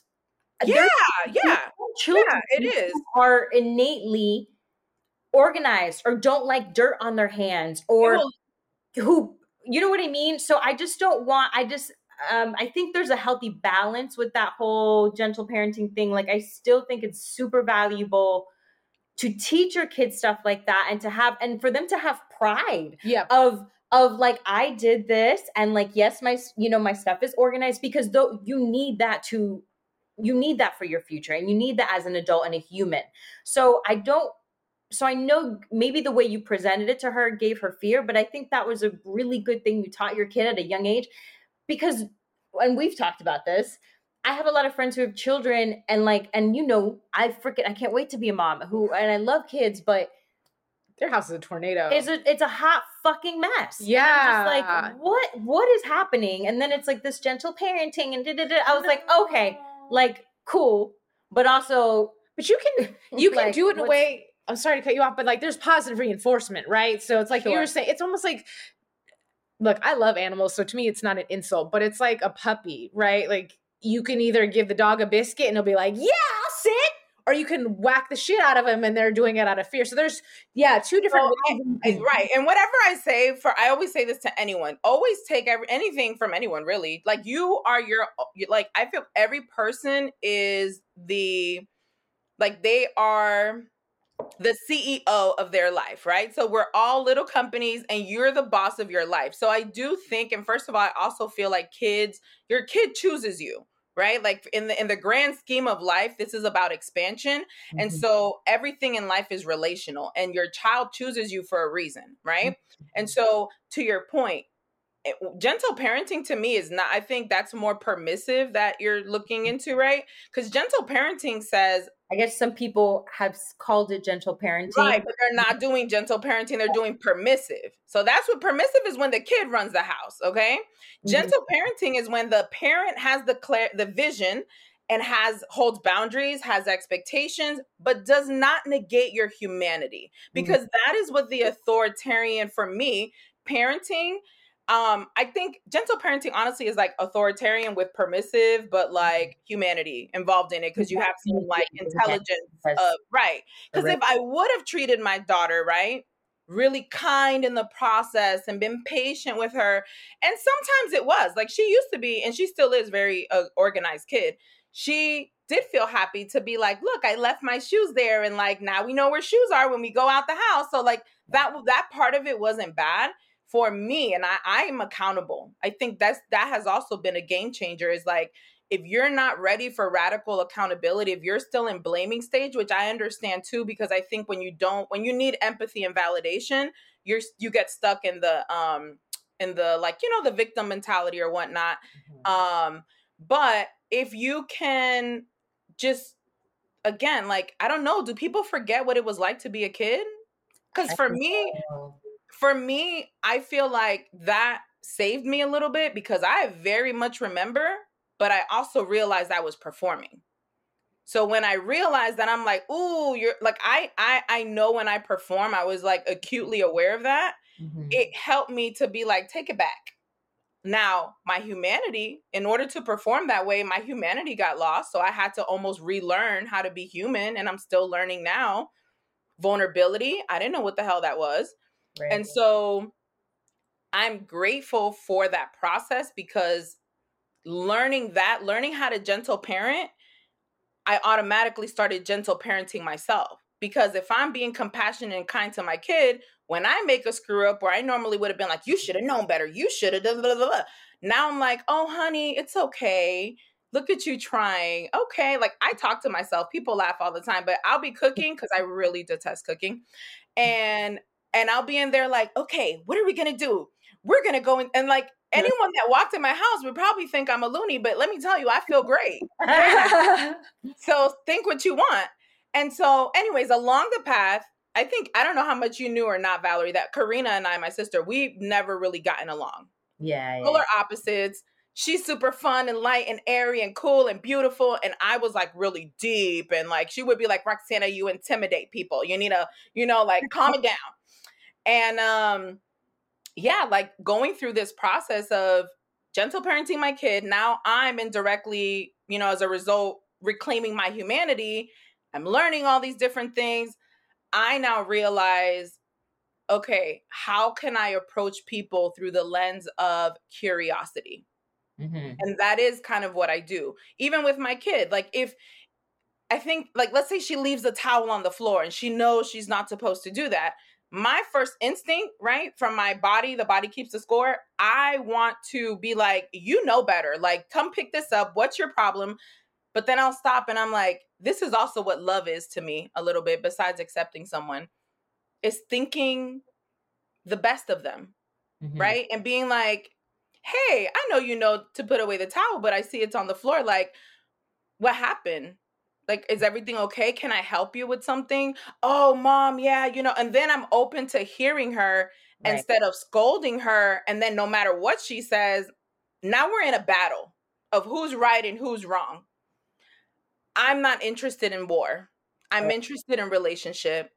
yeah yeah children yeah, it is are innately organized or don't like dirt on their hands or who you know what I mean? So I just don't want, I just, um, I think there's a healthy balance with that whole gentle parenting thing. Like, I still think it's super valuable to teach your kids stuff like that and to have, and for them to have pride yeah. of, of like I did this and like yes my you know my stuff is organized because though you need that to you need that for your future and you need that as an adult and a human. So I don't so I know maybe the way you presented it to her gave her fear, but I think that was a really good thing you taught your kid at a young age because and we've talked about this. I have a lot of friends who have children and like and you know, I freaking I can't wait to be a mom who and I love kids, but their house is a tornado. It's a it's a hot fucking mess. Yeah. like what what is happening? And then it's like this gentle parenting and da, da, da. I was like, okay, like cool, but also but you can you can like, do it in a way I'm sorry to cut you off, but like there's positive reinforcement, right? So it's like sure. you were saying, it's almost like look, I love animals, so to me it's not an insult, but it's like a puppy, right? Like you can either give the dog a biscuit and he'll be like, "Yeah, I'll sit," or you can whack the shit out of them and they're doing it out of fear. So there's yeah, two different I, I, right. And whatever I say for I always say this to anyone. Always take every, anything from anyone really. Like you are your like I feel every person is the like they are the CEO of their life, right? So we're all little companies and you're the boss of your life. So I do think and first of all I also feel like kids your kid chooses you, right? Like in the in the grand scheme of life this is about expansion. Mm-hmm. And so everything in life is relational and your child chooses you for a reason, right? Mm-hmm. And so to your point, it, gentle parenting to me is not i think that's more permissive that you're looking into right because gentle parenting says I guess some people have called it gentle parenting. Right, but they're not doing gentle parenting, they're doing permissive. So that's what permissive is when the kid runs the house, okay? Mm-hmm. Gentle parenting is when the parent has the clear the vision and has holds boundaries, has expectations, but does not negate your humanity. Because mm-hmm. that is what the authoritarian for me, parenting um i think gentle parenting honestly is like authoritarian with permissive but like humanity involved in it because you have some like intelligence of right because if i would have treated my daughter right really kind in the process and been patient with her and sometimes it was like she used to be and she still is very uh, organized kid she did feel happy to be like look i left my shoes there and like now we know where shoes are when we go out the house. So like that that part of it wasn't bad for me and I I am accountable. I think that's that has also been a game changer is like if you're not ready for radical accountability, if you're still in blaming stage, which I understand too because I think when you don't when you need empathy and validation, you're you get stuck in the um in the like you know the victim mentality or whatnot. Mm-hmm. Um but if you can just again like I don't know, do people forget what it was like to be a kid? Cuz for me so for me, I feel like that saved me a little bit because I very much remember, but I also realized I was performing. So when I realized that I'm like, ooh, you're like I I I know when I perform, I was like acutely aware of that. Mm-hmm. It helped me to be like, take it back. Now, my humanity, in order to perform that way, my humanity got lost. So I had to almost relearn how to be human. And I'm still learning now. Vulnerability, I didn't know what the hell that was. Right. And so I'm grateful for that process because learning that, learning how to gentle parent, I automatically started gentle parenting myself. Because if I'm being compassionate and kind to my kid, when I make a screw up where I normally would have been like, you should have known better, you should have, done blah, blah, blah. now I'm like, oh, honey, it's okay. Look at you trying. Okay. Like I talk to myself. People laugh all the time, but I'll be cooking because I really detest cooking. Mm. And and I'll be in there like, okay, what are we gonna do? We're gonna go in and like anyone that walked in my house would probably think I'm a loony, but let me tell you, I feel great. so think what you want. And so, anyways, along the path, I think I don't know how much you knew or not, Valery, that Karina and I, my sister, we've never really gotten along. Yeah. yeah. Polar opposites. She's super fun and light and airy and cool and beautiful. And I was like really deep. And like she would be like, Roxana, you intimidate people. You need to, you know, like calm it down. And um, yeah, like going through this process of gentle parenting my kid. Now I'm indirectly, you know, as a result, reclaiming my humanity. I'm learning all these different things. I now realize okay, how can I approach people through the lens of curiosity? Mm-hmm. And that is kind of what I do. Even with my kid, like if I think like let's say she leaves a towel on the floor and she knows she's not supposed to do that. My first instinct, right, from my body, the body keeps the score. I want to be like, you know better. Like, come pick this up. What's your problem? But then I'll stop and I'm like, this is also what love is to me a little bit, besides accepting someone is thinking the best of them, mm-hmm. right? And being like, hey, I know you know to put away the towel, but I see it's on the floor. Like, what happened? Like, is everything okay? Can I help you with something? Oh, mom, yeah, you know, and then I'm open to hearing her right. instead of scolding her. And then no matter what she says, now we're in a battle of who's right and who's wrong. I'm not interested in war. I'm right. interested in relationship.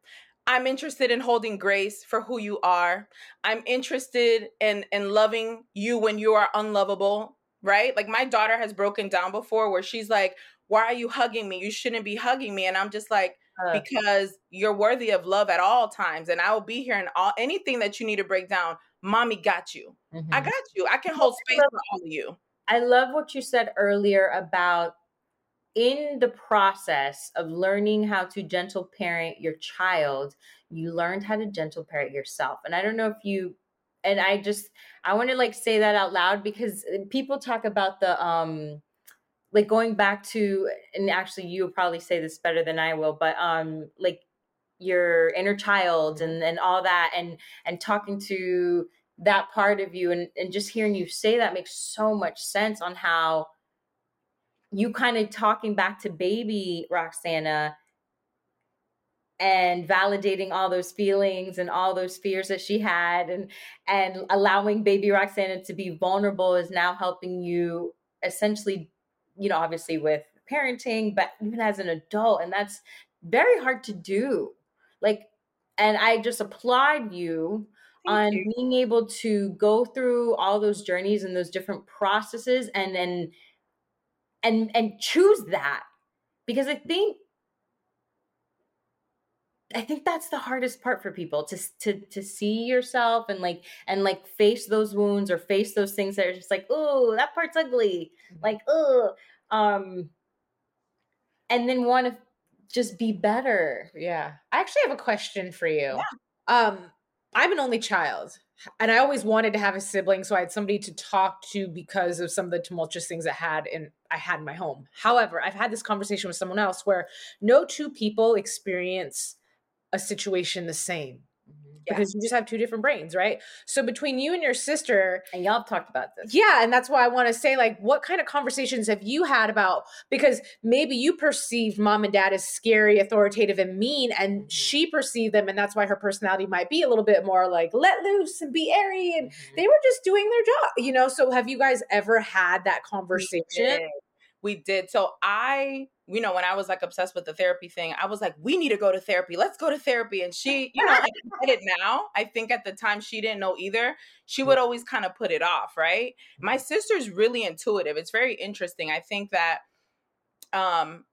I'm interested in holding grace for who you are. I'm interested in in loving you when you are unlovable, right? Like my daughter has broken down before where she's like, "Why are you hugging me? You shouldn't be hugging me." And I'm just like, uh, "Because you're worthy of love at all times and I will be here and all anything that you need to break down, mommy got you. Mm-hmm. I got you. I can hold space for all of you." I love what you said earlier about in the process of learning how to gentle parent your child, you learned how to gentle parent yourself. And I don't know if you and I just I want to like say that out loud because uh, people talk about the um like going back to and actually you'll probably say this better than I will, but um like your inner child and and all that and and talking to that part of you and and just hearing you say that makes so much sense on how you kind of talking back to baby Roxana and validating all those feelings and all those fears that she had and and allowing baby Roxana to be vulnerable is now helping you essentially you know obviously with parenting but even as an adult and that's very hard to do like and I just applaud you Thank on you. being able to go through all those journeys and those different processes and then and and choose that because i think i think that's the hardest part for people to to to see yourself and like and like face those wounds or face those things that are just like oh that part's ugly mm-hmm. like oh um and then want to just be better yeah i actually have a question for you yeah. um i'm an only child and I always wanted to have a sibling, so I had somebody to talk to because of some of the tumultuous things I had in I had in my home. However, I've had this conversation with someone else where no two people experience a situation the same because you just have two different brains, right? So between you and your sister, and y'all have talked about this. Yeah, and that's why I want to say like what kind of conversations have you had about because maybe you perceived mom and dad as scary, authoritative and mean and mm-hmm. she perceived them and that's why her personality might be a little bit more like let loose and be airy and mm-hmm. they were just doing their job, you know? So have you guys ever had that conversation? We did. So I, you know, when I was like obsessed with the therapy thing, I was like, we need to go to therapy. Let's go to therapy. And she, you know, I get it now. I think at the time she didn't know either. She would always kind of put it off, right? My sister's really intuitive. It's very interesting. I think that um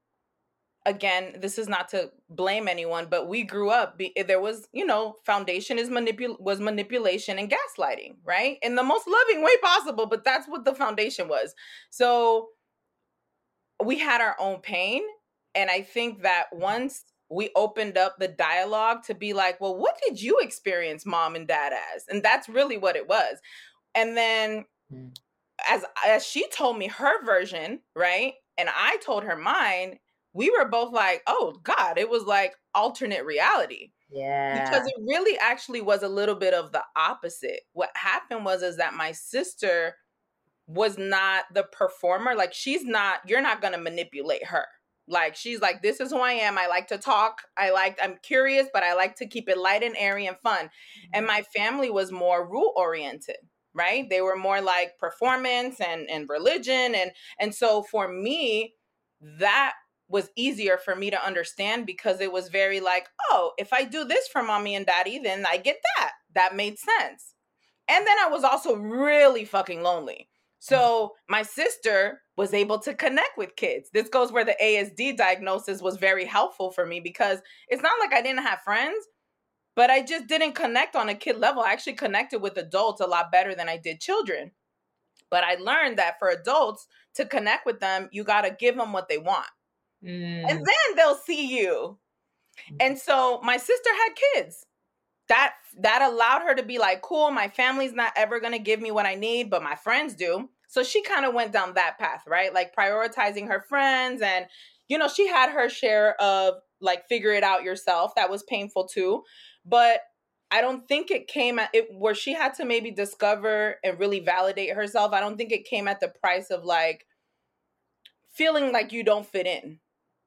again, this is not to blame anyone, but we grew up. Be, there was, you know, foundation is manipul was manipulation and gaslighting, right? In the most loving way possible, but that's what the foundation was. So we had our own pain, and I think that once we opened up the dialogue to be like, well, what did you experience mom and dad as? And that's really what it was. And then mm. as as she told me her version, right? And I told her mine, we were both like, oh God, it was like alternate reality. Yeah. Because it really actually was a little bit of the opposite. What happened was is that my sister was not the performer. Like she's not, you're not gonna manipulate her. Like she's like, this is who I am. I like to talk. I like, I'm curious, but I like to keep it light and airy and fun. And my family was more rule oriented right they were more like performance and and religion and and so for me that was easier for me to understand because it was very like, oh, if I do this for mommy and daddy, then I get that. That made sense. And then I was also really fucking lonely. So my sister was able to connect with kids. This goes where the ASD diagnosis was very helpful for me because it's not like I didn't have friends, but I just didn't connect on a kid level. I actually connected with adults a lot better than I did children. But I learned that for adults to connect with them, you got to give them what they want. Mm. And then they'll see you. And so my sister had kids. That that allowed her to be like, cool, my family's not ever gonna give me what I need, but my friends do. So she kind of went down that path, right? Like prioritizing her friends and you know, she had her share of like figure it out yourself. That was painful too. But I don't think it came at it where she had to maybe discover and really validate herself. I don't think it came at the price of like feeling like you don't fit in.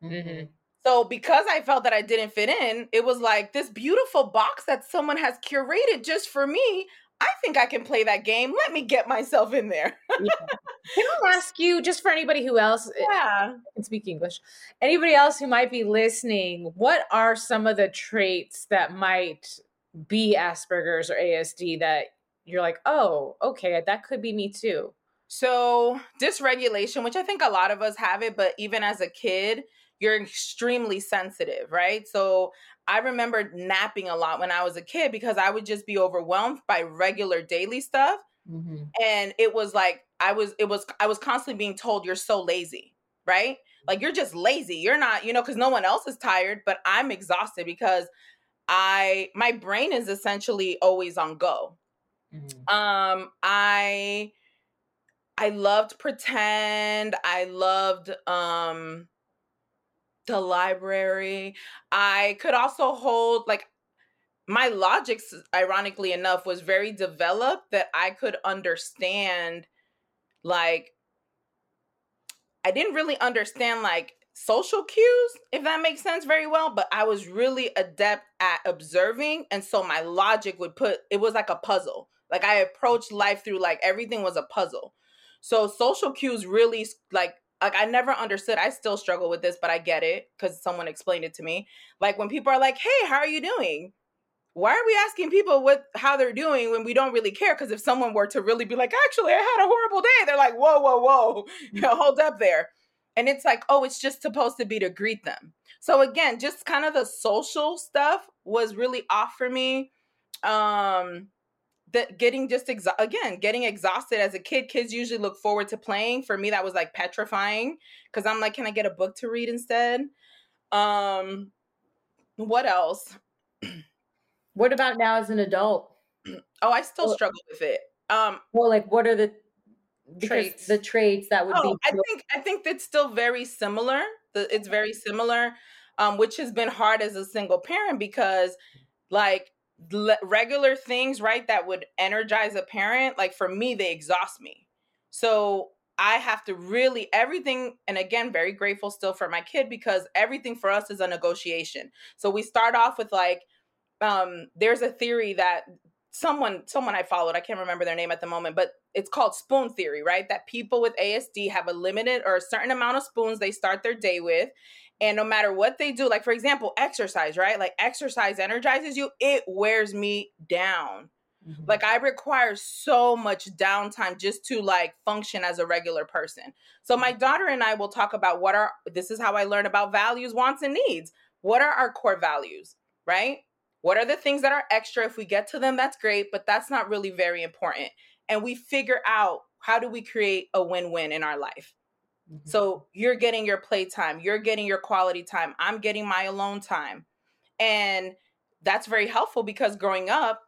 Mm-hmm. So because I felt that I didn't fit in, it was like this beautiful box that someone has curated just for me. I think I can play that game. Let me get myself in there. yeah. Can I ask you, just for anybody who else eh, yeah. can speak English, anybody else who might be listening, what are some of the traits that might be Asperger's or ASD that you're like, oh, okay, that could be me too? So, dysregulation, which I think a lot of us have it, but even as a kid, you're extremely sensitive, right? So I remember napping a lot when I was a kid because I would just be overwhelmed by regular daily stuff. Mm-hmm. And it was like I was it was I was constantly being told you're so lazy, right? Like you're just lazy. You're not, you know, cuz no one else is tired, but I'm exhausted because I my brain is essentially always on go. Mm-hmm. Um I I loved pretend. I loved um the library. I could also hold like my logic ironically enough was very developed that I could understand like I didn't really understand like social cues if that makes sense very well but I was really adept at observing and so my logic would put it was like a puzzle like I approached life through like everything was a puzzle so social cues really like like I never understood. I still struggle with this, but I get it because someone explained it to me. Like when people are like, "Hey, how are you doing?" Why are we asking people what how they're doing when we don't really care? Because if someone were to really be like, "Actually, I had a horrible day," they're like, "Whoa, whoa, whoa, you know, hold up there." And it's like, oh, it's just supposed to be to greet them. So again, just kind of the social stuff was really off for me. Um, that getting just exa- again getting exhausted as a kid kids usually look forward to playing. For me that was like petrifying because i'm like can i get a book to read instead? Um what else? What about now as an adult? Oh i still well, struggle with it. Um well like what are the traits. the traits that would oh, be i think i think it's still very similar. It's very similar um which has been hard as a single parent because like regular things, right, that would energize a parent, like for me, they exhaust me. So I have to really everything, and again, very grateful still for my kid because everything for us is a negotiation. So we start off with like, um, there's a theory that someone someone I followed, I can't remember their name at the moment, but it's called spoon theory, right? That people with ASD have a limited or a certain amount of spoons they start their day with, and no matter what they do, like for example, exercise, right? Like exercise energizes you, it wears me down. Mhm. Like I require so much downtime just to like function as a regular person. So my daughter and I will talk about what are this is how I learn about values, wants and needs. What are our core values, right? What are the things that are extra if we get to them that's great, but that's not really very important. And we figure out how do we create a win-win in our life. Mhm. So you're getting your playtime, you're getting your quality time, I'm getting my alone time. And that's very helpful because growing up,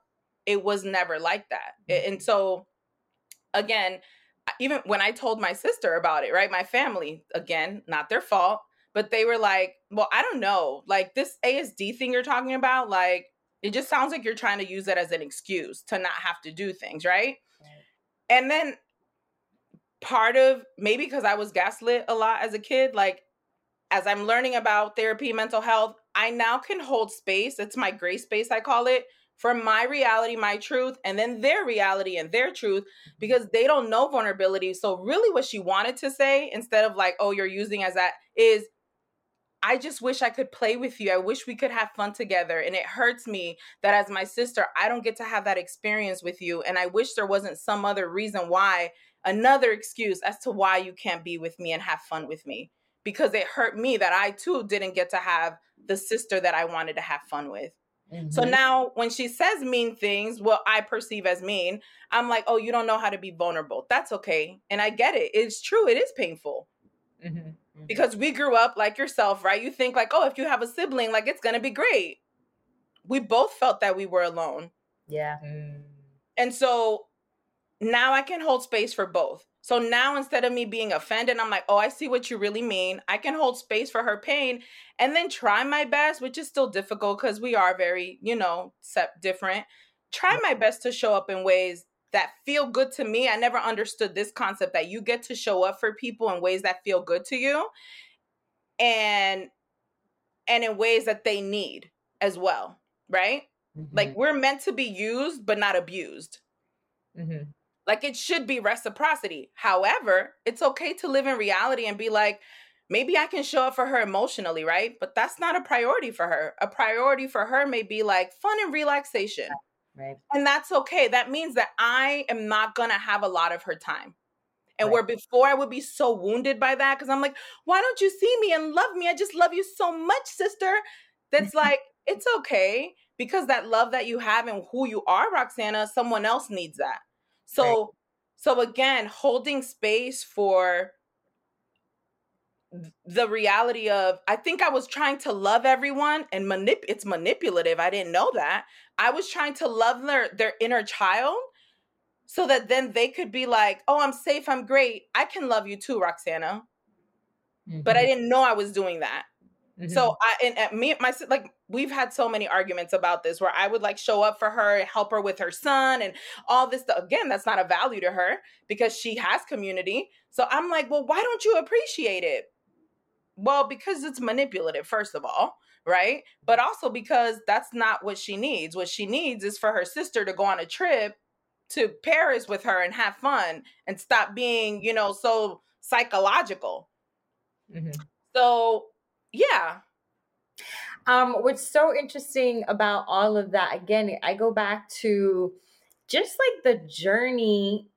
it was never like that. A- And so again, even when I told my sister about it, right? My family, again, not their fault, but they were like, "Well, I don't know. Like this ASD thing you're talking about, like it just sounds like you're trying to use it as an excuse to not have to do things, right?" Right. And then part of maybe because I was gaslit a lot as a kid, like as I'm learning about therapy, mental health, I now can hold space. It's my gray space, I call it, for my reality, my truth, and then their reality and their truth because they don't know vulnerability. So, really, what she wanted to say instead of like, oh, you're using as that is, I just wish I could play with you. I wish we could have fun together. And it hurts me that as my sister, I don't get to have that experience with you. And I wish there wasn't some other reason why, another excuse as to why you can't be with me and have fun with me. Because it hurt me that I too didn't get to have the sister that I wanted to have fun with. So Mhm. now when she says mean things, what I perceive as mean, I'm like, oh, you don't know how to be vulnerable. That's okay. And I get it. It's true. It is painful Mhm. Mhm. because we grew up like yourself, right? You think like, oh, if you have a sibling, like it's going to be great. We both felt that we were alone. yeah. Mm. And so now I can hold space for both. So now instead of me being offended, I'm like, oh, I see what you really mean. I can hold space for her pain and then try my best, which is still difficult because we are very, you know, different. Try my best to show up in ways that feel good to me. I never understood this concept that you get to show up for people in ways that feel good to you and and in ways that they need as well, right? Like Mhm. we're meant to be used but not abused. Mhm. Like it should be reciprocity. However, it's okay to live in reality and be like, maybe I can show up for her emotionally, right? But that's not a priority for her. A priority for her may be like fun and relaxation. right. And that's okay. That means that I am not going to have a lot of her time. And Right. where before I would be so wounded by that, because I'm like, why don't you see me and love me? I just love you so much, sister. That's like, it's okay because that love that you have and who you are, Roxana, someone else needs that. So, so again, holding space for the reality of I think I was trying to love everyone and manip it's manipulative. I didn't know that. I was trying to love their their inner child so that then they could be like, "Oh, I'm safe, I'm great. I can love you too, Roxana." But I Mhm. didn't know I was doing that. Mhm. So I and, and me my like we've had so many arguments about this where I would like show up for her, help her with her son and all this stuff. Again, that's not a value to her because she has community. So I'm like, "Well, why don't you appreciate it?" Well, because it's manipulative first of all, right? But also because that's not what she needs. What she needs is for her sister to go on a trip to Paris with her and have fun and stop being, you know, so psychological. Mhm. So, yeah. Um, what's so interesting about all of that, again, I go back to just like the journey.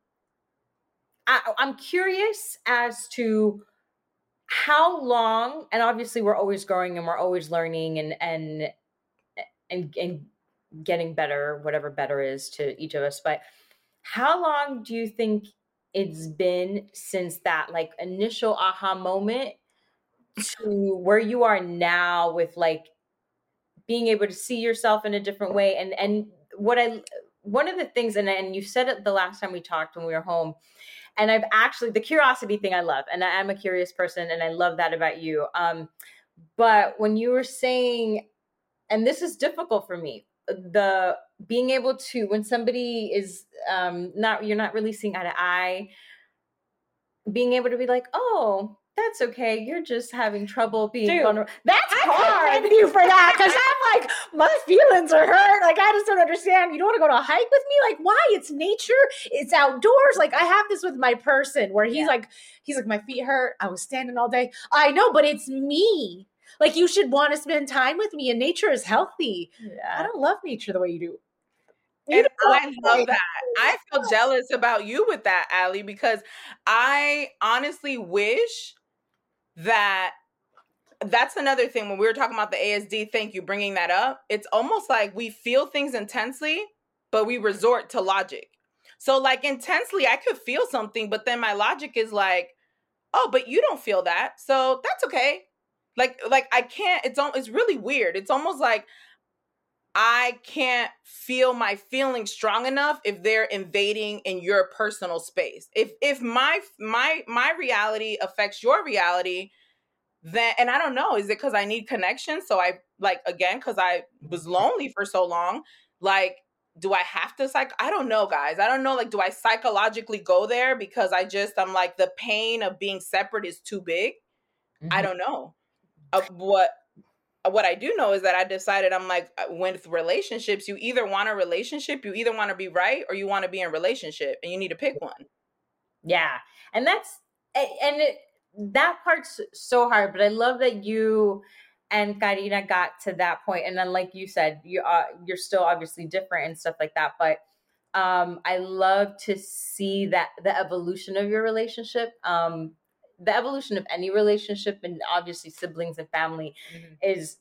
I, I'm curious as to how long, and obviously we're always growing and we're always learning and and and and getting better, whatever better is to each of us. But how long do you think it's been since that like initial aha moment to where you are now with like being able to see yourself in a different way and and what i one of the things and and you said it the last time we talked when we were home and i've actually the curiosity thing i love and i am a curious person and i love that about you um but when you were saying and this is difficult for me the being able to when somebody is um not you're not really seeing eye to eye being able to be like oh that's okay you're just having trouble being Dude, vulnerable that's I hard you for that because I'm like, my feelings are hurt. Like, I just don't understand. You don't want to go to a hike with me? Like, why? It's nature. It's outdoors. Like, I have this with my person where he's Yeah. like, he's like, my feet hurt. I was standing all day. I know, but it's me. Like, you should want to spend time with me, and nature is healthy. Yeah. I don't love nature the way you do. and I love that. I feel jealous about you with that, Allie, because I honestly wish that that's another thing when we were talking about the ASD. Thank you bringing that up. It's almost like we feel things intensely, but we resort to logic. So, like intensely, I could feel something, but then my logic is like, "Oh, but you don't feel that, so that's okay." Like, like I can't. It's it's really weird. It's almost like I can't feel my feelings strong enough if they're invading in your personal space. If if my my my reality affects your reality, then and I don't know, is it because I need connection? So I like again because I was lonely for so long. Like, do I have to psych? I don't know, guys. I don't know. Like, do I psychologically go there because I just I'm like the pain of being separate is too big? Mm-hmm. I don't know. Uh, what what I do know is that I decided I'm like uh, with relationships, you either want a relationship, you either want to be right or you want to be in relationship and you need to pick one. Yeah. And that's and it, that part's so hard, but I love that you and Karina got to that point and then like you said, you are you're still obviously different and stuff like that, but um I love to see that the evolution of your relationship. Um the evolution of any relationship and obviously siblings and family mm-hmm. is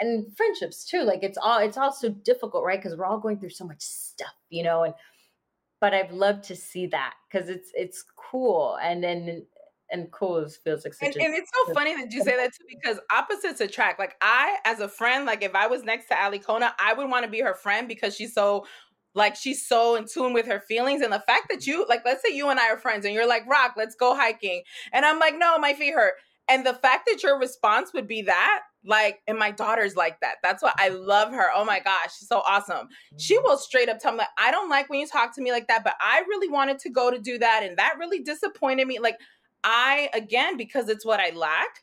and friendships too like it's all it's all so difficult right because we're all going through so much stuff you know and but i've loved to see that because it's it's cool and then and cool feels like and, and, it's so funny that you say that too because opposites attract like i as a friend like if i was next to Alikona i would want to be her friend because she's so like she's so in tune with her feelings and the fact that you like let's say you and i are friends and you're like rock let's go hiking. And i'm like no my feet hurt. And the fact that your response would be that like and my daughter's like that. That's why i love her. Oh my gosh she's so awesome. She mm-hmm. will straight up tell me like, i don't like when you talk to me like that but i really wanted to go to do that and that really disappointed me. Like i again because it's what i lack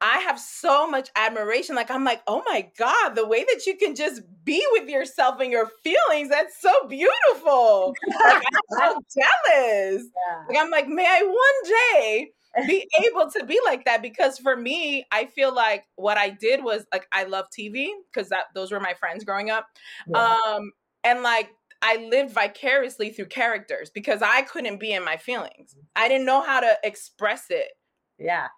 I have so much admiration. Like, I'm like, oh my God, the way that you can just be with yourself and your feelings, that's so beautiful. like, I'm so jealous. Yeah. Like, I'm like, may I one day be able to be like that? Because for me, I feel like what I did was like, I love TV because that those were my friends growing up. Yeah. Um, and like, I lived vicariously through characters because I couldn't be in my feelings. I didn't know how to express it. Yeah.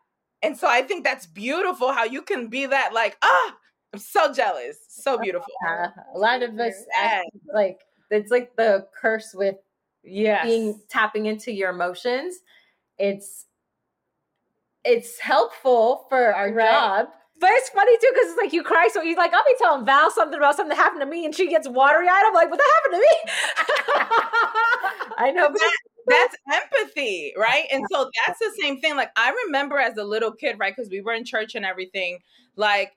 And so I think that's beautiful how you can be that like, ah, I'm so jealous. So beautiful. Yeah. A lot of us act, like it's like the curse with yeah being tapping into your emotions. It's it's helpful for our right. job. But it's funny too because it's like you cry, so you're like I'll be telling Val something about something that happened to me, and she gets watery eyed. I'm like, what that happened to me? I know, but that's empathy, right? And so that's the same thing. Like I remember as a little kid, right? Because we were in church and everything. Like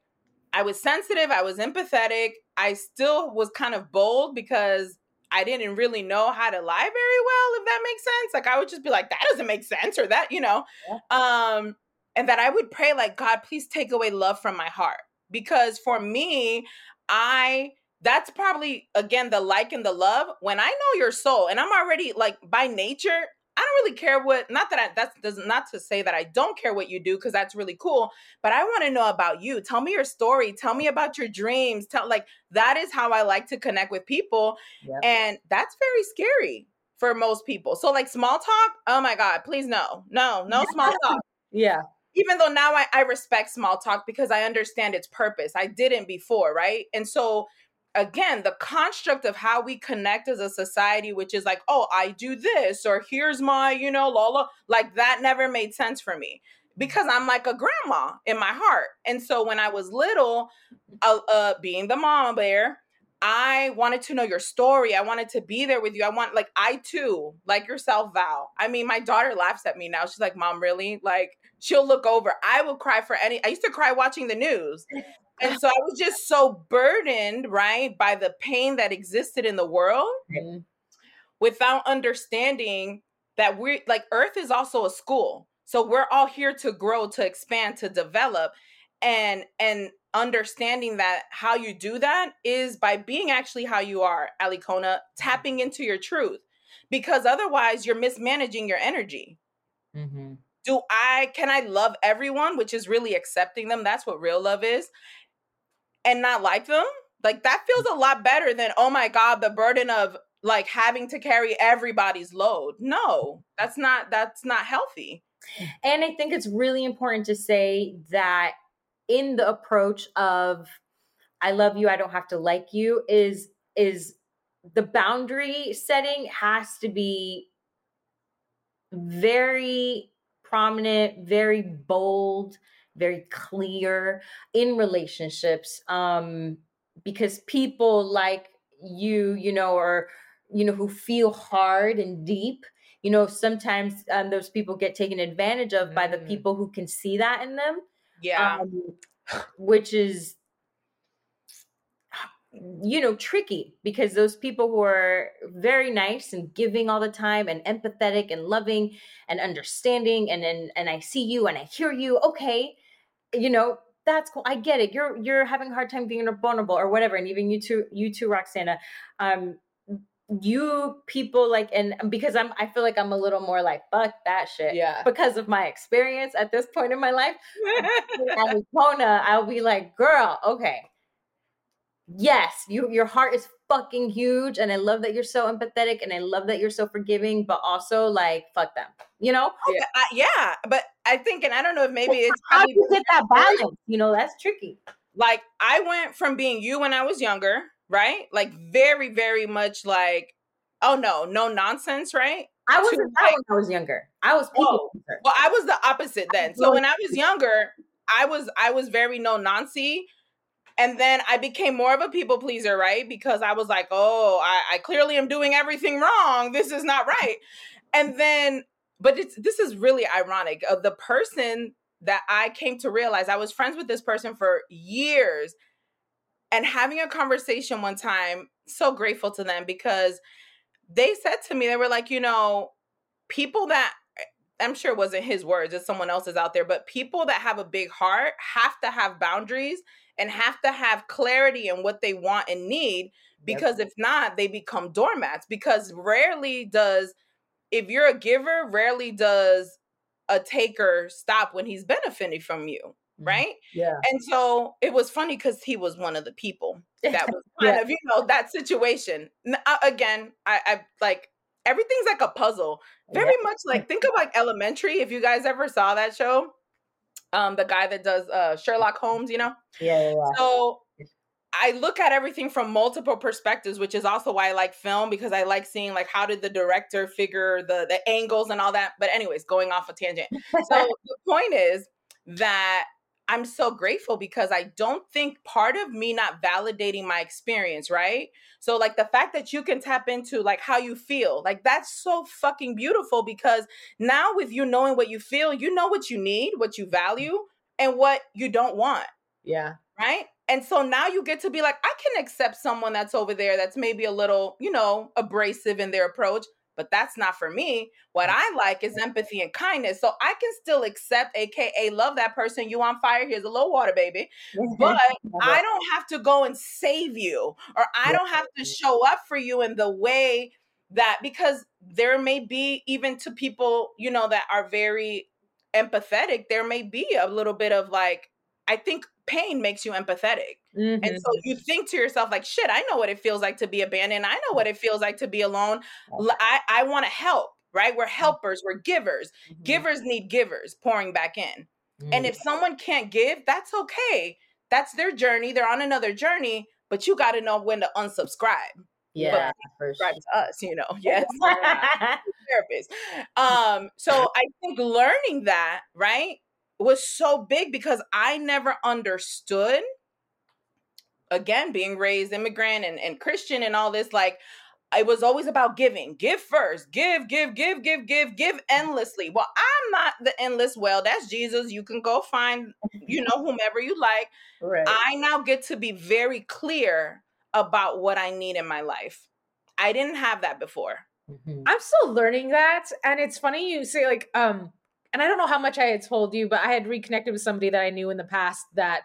I was sensitive, I was empathetic. I still was kind of bold because I didn't really know how to lie very well, if that makes sense. Like I would just be like, that doesn't make sense, or that, you know. Yeah. Um, and that I would pray, like, God, please take away love from my heart. Because for me, I that's probably again the like and the love. When i know your soul and i'm already like by nature i don't really care what not that i that's does not to say that i don't care what you do because that's really cool but i want to know about you. Tell me your story. Tell me about your dreams. Tell like that is how i like to connect with people and that's very scary for most people. So like small talk oh my god please no no no small talk. Yeah. Even though now I, I respect small talk because I understand its purpose. I didn't before, right? And so again the construct of how we connect as a society which is like oh i do this or here's my you know lola like that never made sense for me because i'm like a grandma in my heart. And so when i was little uh, uh being the mama bear i wanted to know your story. I wanted to be there with you. I want like i too like yourself val. I mean my daughter laughs at me now. She's like mom really? Like she'll look over. I will cry for any i used to cry watching the news and so I was just so burdened, right, by the pain that existed in the world mm-hmm. without understanding that we're like Earth is also a school. So we're all here to grow, to expand, to develop. And and understanding that how you do that is by being actually how you are, Alikona, tapping into your truth. Because otherwise you're mismanaging your energy. Mm-hmm do I can I love everyone, which is really accepting them? That's what real love is and not like them Like that feels a lot better than oh my god, the burden of like having to carry everybody's load. No, that's not that's not healthy. And I think it's really important to say that in the approach of I love you, I don't have to like you is is the boundary setting has to be very prominent, very bold, very clear in relationships um because people like you, you know, or you know who feel hard and deep you know sometimes um, those people get taken advantage of by the Mm. people who can see that in them Yeah. um, which is you know tricky because those people who are very nice and giving all the time and empathetic and loving and understanding and and, and i see you and i hear you okay you know that's cool i get it you're you're having a hard time being vulnerable or whatever and even you too you too roxana um you people like and because i'm i feel like i'm a little more like fuck that shit Yeah. because of my experience at this point in my life Arizona, I'll be like, girl, okay. Yes, you your heart is fucking huge. And I love that you're so empathetic and I love that you're so forgiving, but also like fuck them. You know? yeah. I, yeah, but I think, and I don't know if maybe it's how do probably you get that balance? You know, that's tricky. like I went from being you when I was younger, right? Like very, very much like, oh no, no nonsense, right? I wasn't that like- when I was younger. I was people Oh. Well, I was the opposite then. So when I was younger, I was I was very no noncy. And then I became more of a people pleaser, right? Because I was like, oh, I, I clearly am doing everything wrong. This is not right. And then, but it's this is really ironic. Of the person that I came to realize, I was friends with this person for years, and having a conversation one time, so grateful to them because they said to me, they were like, you know, people that I'm sure it wasn't his words, it's someone else's out there, but people that have a big heart have to have boundaries and have to have clarity in what they want and need because if not, they become doormats. Because rarely does, if you're a giver, rarely does a taker stop when he's benefiting from you, right? Yeah. And so it was funny because he was one of the people that was kind Yeah. of, you know, that situation. Uh, again, I, I like everything's like a puzzle. Very much like think of like Elementary. If you guys ever saw that show, um, the guy that does uh Sherlock Holmes, you know. Yeah, yeah, yeah. So I look at everything from multiple perspectives, which is also why I like film because I like seeing like how did the director figure the the angles and all that. But anyways, going off a tangent. So the point is that I'm so grateful because I don't think part of me not validating my experience, right? So like the fact that you can tap into like how you feel, like that's so fucking beautiful because now with you knowing what you feel, you know what you need, what you value, and what you don't want Yeah. right? And so now you get to be like, I can accept someone that's over there that's maybe a little, you know, abrasive in their approach, but that's not for me. What mm. I like is empathy and kindness. So I can still accept, AKA, love that person. You on fire? Here's a little water, baby. But I don't have to go and save you, or I don't have to show up for you in the way that, because there may be, even to people, you know, that are very empathetic, there may be a little bit of like, I think pain makes you empathetic. Mhm. And so you think to yourself, like, shit, I know what it feels like to be abandoned. I know what it feels like to be alone. I, I want to help, right? We're helpers, we're givers. Mhm. Givers need givers pouring back in. Mhm. And if someone can't give, that's okay. That's their journey. They're on another journey, but you got to know when to unsubscribe. yeah, Subscribe to us, you know. Yes. therapist. Um, so I think learning that, right, was so big because I never understood again being raised immigrant and, and Christian and all this, like it was always about giving. Give first. Give, give, give, give, give, give endlessly. Well, I'm not the endless well. That's Jesus. You can go find, you know, whomever you like. right. I now get to be very clear about what I need in my life. I didn't have that before. Mhm. I'm still learning that. And it's funny you say like, um, and I don't know how much I had told you, but I had reconnected with somebody that I knew in the past that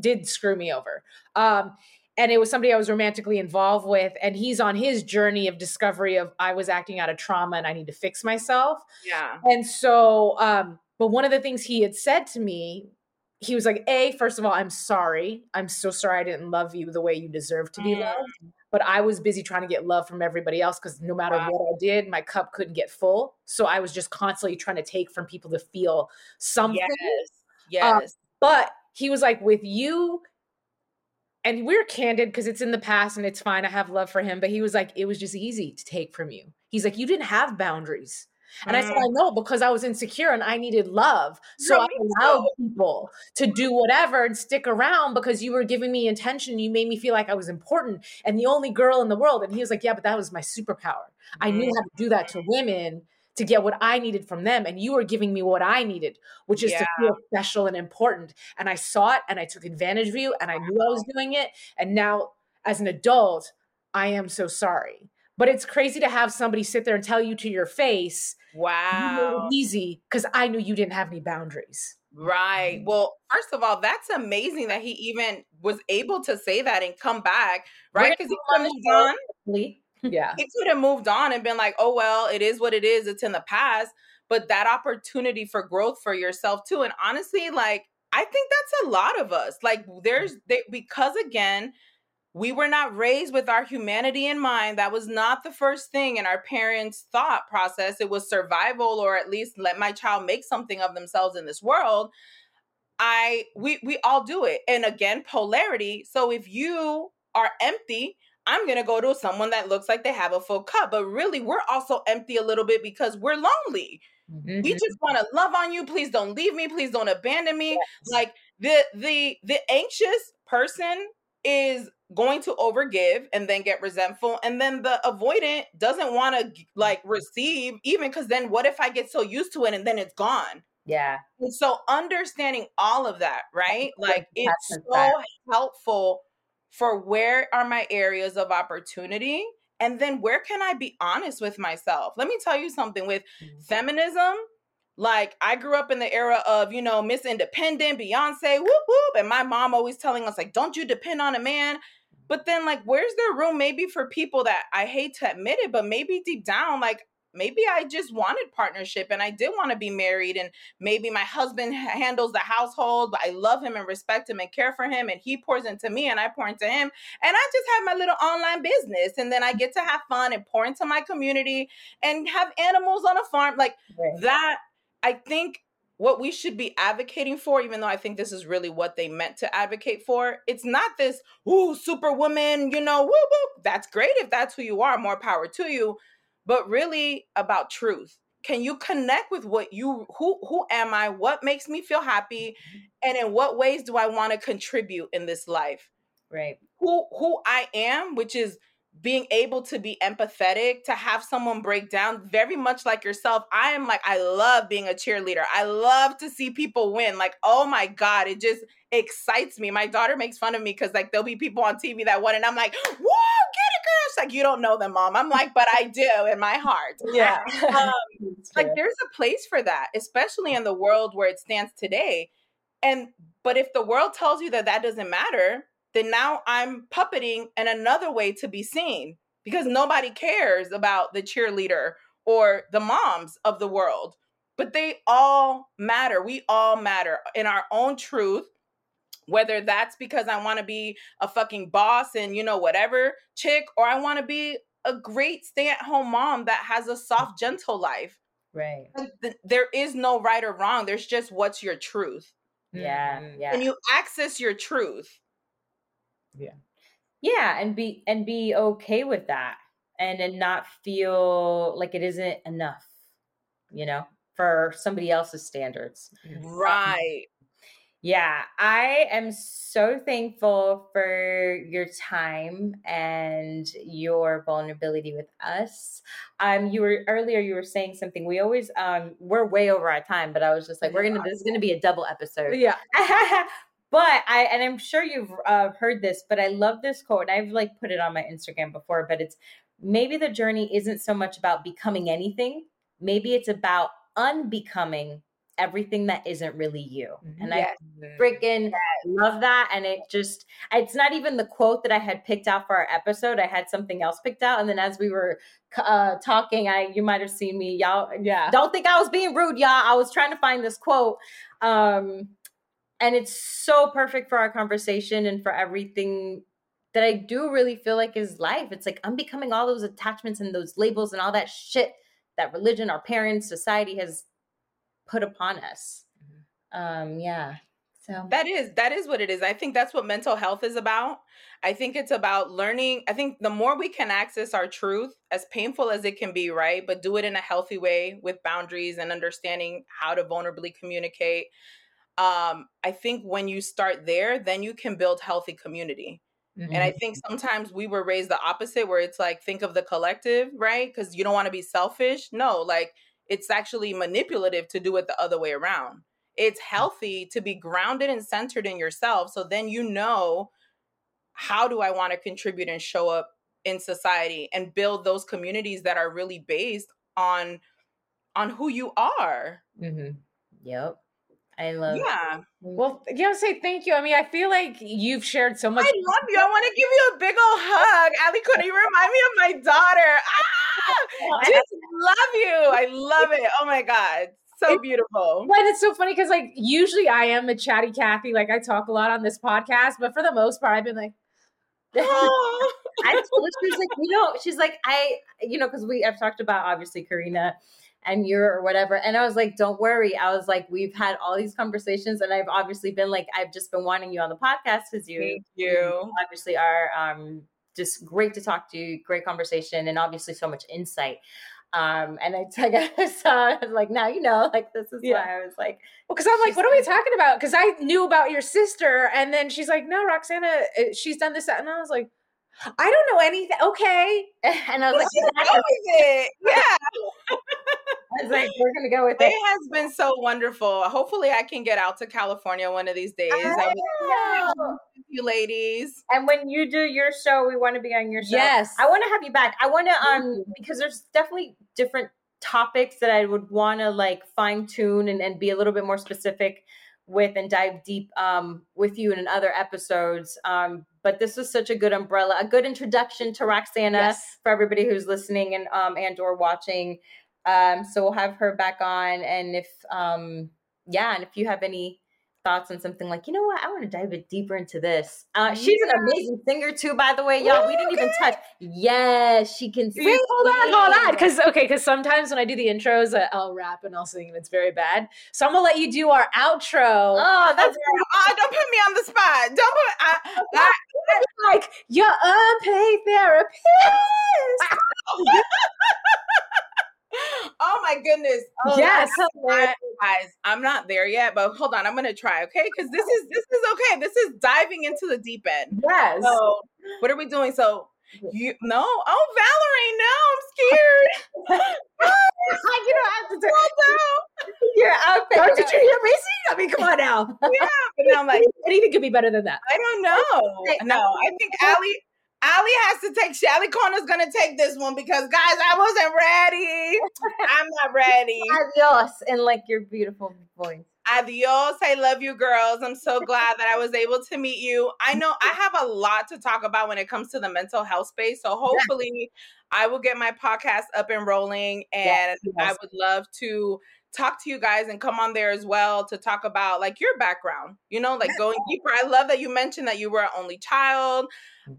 did screw me over. Um, and it was somebody I was romantically involved with, and he's on his journey of discovery of I was acting out of trauma and I need to fix myself. Yeah. And so, um, but one of the things he had said to me he was like, A, first of all, I'm sorry. I'm so sorry I didn't love you the way you deserve to be Mm. loved. But I was busy trying to get love from everybody else because no matter Wow. what I did, my cup couldn't get full. So I was just constantly trying to take from people to feel something. Yes. Um, Yes. But he was like, with you, and we're candid because it's in the past and it's fine. I have love for him. But he was like, it was just easy to take from you. He's like, you didn't have boundaries. And I said, Mm. I know because I was insecure and I needed love. So No, I allowed people to do whatever and stick around because you were giving me attention. You made me feel like I was important and the only girl in the world. And he was like, Yeah, but that was my superpower. I knew how to do that to women to get what I needed from them. And you were giving me what I needed, which is to feel special and important. And I saw it and I took advantage of you and I knew I was doing it. And now, as an adult, I am so sorry. But it's crazy to have somebody sit there and tell you to your face, Wow. it easy because I knew you didn't have any boundaries. Right. Mm-hmm. Well, first of all, that's amazing that he even was able to say that and come back, right? Because he could on have the moved on. Yeah. He could have moved on and been like, "Oh well, it is what it is. It's in the past." But that opportunity for growth for yourself too, and honestly, like I think that's a lot of us. Like there's they, because again, we were not raised with our humanity in mind. That was not the first thing in our parents' thought process. It was survival, or at least let my child make something of themselves in this world. I we we all do it. And again, polarity. So if you are empty, I'm going to go to someone that looks like they have a full cup, but really we're also empty a little bit because we're lonely. Mm-hmm. We just want to love on you. Please don't leave me. Please don't abandon me. Like the the the anxious person is going to overgive and then get resentful and then the avoidant doesn't want to like mm-hmm. receive even cuz then what if I get so used to it and then it's gone? Yeah. And so understanding all of that, right? Like it's so helpful for where are my areas of opportunity and then where can I be honest with myself? Let me tell you something with mm-hmm. feminism. Like I grew up in the era of, you know, Miss Independent, Beyonce, whoop whoop, and my mom always telling us like, "Don't you depend on a man." But then, like, where's there room maybe for people that I hate to admit it, but maybe deep down, like, maybe I just wanted partnership and I did want to be married, and maybe my husband handles the household, but I love him and respect him and care for him, and he pours into me and I pour into him, and I just have my little online business, and then I get to have fun and pour into my community and have animals on a farm, like Right. that. I think what we should be advocating for, even though I think this is really what they meant to advocate for, it's not this, ooh, superwoman, you know, woo woo. That's great if that's who you are, more power to you. But really about truth. Can you connect with what you who who am I? What makes me feel happy? Mm-hmm. And in what ways do I want to contribute in this life? Right. who who I am, which is being able to be empathetic, to have someone break down, very much like yourself. I am like, I love being a cheerleader. I love to see people win. Like, oh my God, it just excites me. My daughter makes fun of me because like there'll be people on TV that won, and I'm like, whoa, get it, girl. She's like, you don't know them, mom. I'm like, but I do in my heart. Yeah. Um, like there's a place for that especially in the world where it stands today and but if the world tells you that that doesn't matter then now i'm puppeting in another way to be seen because nobody cares about the cheerleader or the moms of the world but they all matter we all matter in our own truth whether that's because I want to be a fucking boss and you know whatever chick or I want to be a great stay-at-home mom that has a soft gentle life Right. like, th- there is no right or wrong. There's just what's your truth. Yeah. Mhm. Yeah. And you access your truth. Yeah Yeah. and be and be okay with that and and not feel like it isn't enough you know for somebody else's standards Right. yeah i am so thankful for your time and your vulnerability with us um you were earlier you were saying something we always um we're way over our time but i was just like we're gonna this is gonna be a double episode Yeah. but I and I'm sure you've uh, heard this, but I love this quote. And I've like put it on my Instagram before, but it's maybe the journey isn't so much about becoming anything. Maybe it's about unbecoming everything that isn't really you. And I freaking love that. And it just, it's not even the quote that I had picked out for our episode. I had something else picked out. And then as we were uh, talking, I, you might have seen me, y'all. Yeah. Don't think I was being rude, y'all. I was trying to find this quote. Um, and it's so perfect for our conversation and for everything that I do really feel like is life. It's like I'm becoming all those attachments and those labels and all that shit that religion, our parents, society has put upon us. Um, yeah. So That is that is what it is. I think that's what mental health is about. I think it's about learning. I think the more we can access our truth, as painful as it can be, right? But do it in a healthy way with boundaries and understanding how to vulnerably communicate. Um, I think when you start there, then you can build healthy community. And I think sometimes we were raised the opposite, where it's like, think of the collective, right? Because you don't want to be selfish. No, like it's actually manipulative to do it the other way around. It's healthy to be grounded and centered in yourself. So then you know, how do I want to contribute and show up in society and build those communities that are really based on on who you are. Mhm. Yep. I love Yeah. Well, you know, say thank you. I mean, I feel like you've shared so much. I love you. I want to give you a big old hug. Alikona, you remind me of my daughter. Ah, just love you. I love it. Oh my God. So It- beautiful. But it's so funny because, like, usually I am a chatty Kathy. Like, I talk a lot on this podcast, but for the most part, I've been like, Oh. I told her, she was like, you know, she's like, I, you know, because we, I've talked about obviously Karina and you're or whatever. And I was like, don't worry. I was like, we've had all these conversations and I've obviously been like, I've just been wanting you on the podcast because you, Thank you. obviously are um, just great to talk to you, great conversation, and obviously so much insight. Um, and I, I I was like, now you know, like this is Yeah. why I was like, well, because I'm like, what are we talking about? Because I knew about your sister, and then she's like, no, Roxana, uh, she's done this, that. And I was like, I don't know anything. Okay. and I was like, Let's go with it. Yeah. I was like, we're gonna go with It it. has been so wonderful. Hopefully, I can get out to California one of these days. I love you ladies. And when you do your show, we want to be on your show. Yes. I want to have you back. I want to um because there's definitely different topics that I would want to like fine tune and, and be a little bit more specific with and dive deep um with you in other episodes. Um but this was such a good umbrella, a good introduction to Roxana Yes. for everybody who's listening and um and or watching. Um so we'll have her back on and if um yeah, and if you have any thoughts on something like, you know what, I want to dive a deeper into this. Uh, she's an amazing singer too, by the way, y'all. We didn't even touch. Yes, she can sing. Wait, hold on, hold on. Because okay, because sometimes when I do the intros, uh, I'll rap and I'll sing, and it's very bad. So I'm gonna let you do our outro. Oh, that's Oh, don't put me on the spot. Don't put. I, I, like your unpaid therapist. oh my goodness. Oh, yes. Guys, I'm not there yet, but hold on. I'm gonna try. Okay, because this is this is okay. This is diving into the deep end. Yes. So, what are we doing? So, you no? Oh, Valery, no, I'm scared. you don't have to. Slow down. your outfit. Don't did you hear me sing? I mean, come on now. Yeah, but I'm like, Anything could be better than that. I don't know. No, I think Ali. Ali has to take. Alikona's gonna take this one because, guys, I wasn't ready. I'm not ready. Adios, and like your beautiful voice. Adios. I love you, girls. I'm so glad that I was able to meet you. I know I have a lot to talk about when it comes to the mental health space. So hopefully, I will get my podcast up and rolling, and Yes, I would love to talk to you guys and come on there as well to talk about like your background. You know, like going deeper. I love that you mentioned that you were an only child.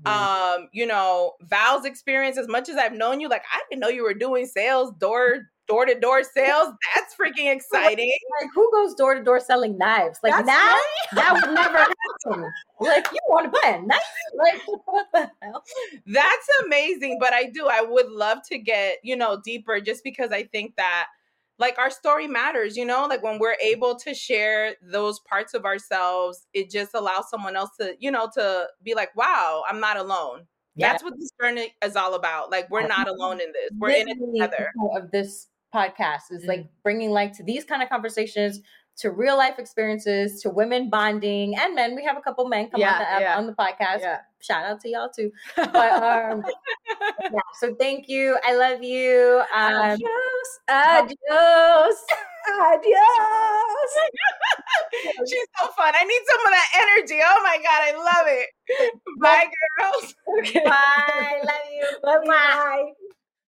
Um, you know, Val's experience. As much as I've known you, like I didn't know you were doing sales, door door to door sales. That's freaking exciting. Like, who goes door to door selling knives? Like That's now, that would never happen. Like, you want to buy a knife? Like, what the hell? That's amazing. But I do, I would love to get, you know, deeper just because I think that like our story matters, you know, like when we're able to share those parts of ourselves, it just allows someone else to, you know, to be like, wow, I'm not alone. Yeah. That's what this journey is all about. Like we're not alone in this. We're in it together. Of this podcast is like mm. bringing light to these kind of conversations, to real life experiences, to women bonding and men. We have a couple men come Yeah, on the app, yeah. on the podcast. Yeah. Shout out to y'all too. But um, yeah, so thank you. I love you. Um, adios. Adios. Adios. She's so fun. I need some of that energy. Oh my God, I love it. Bye, girls. Okay. bye. Love you. Love you. Bye.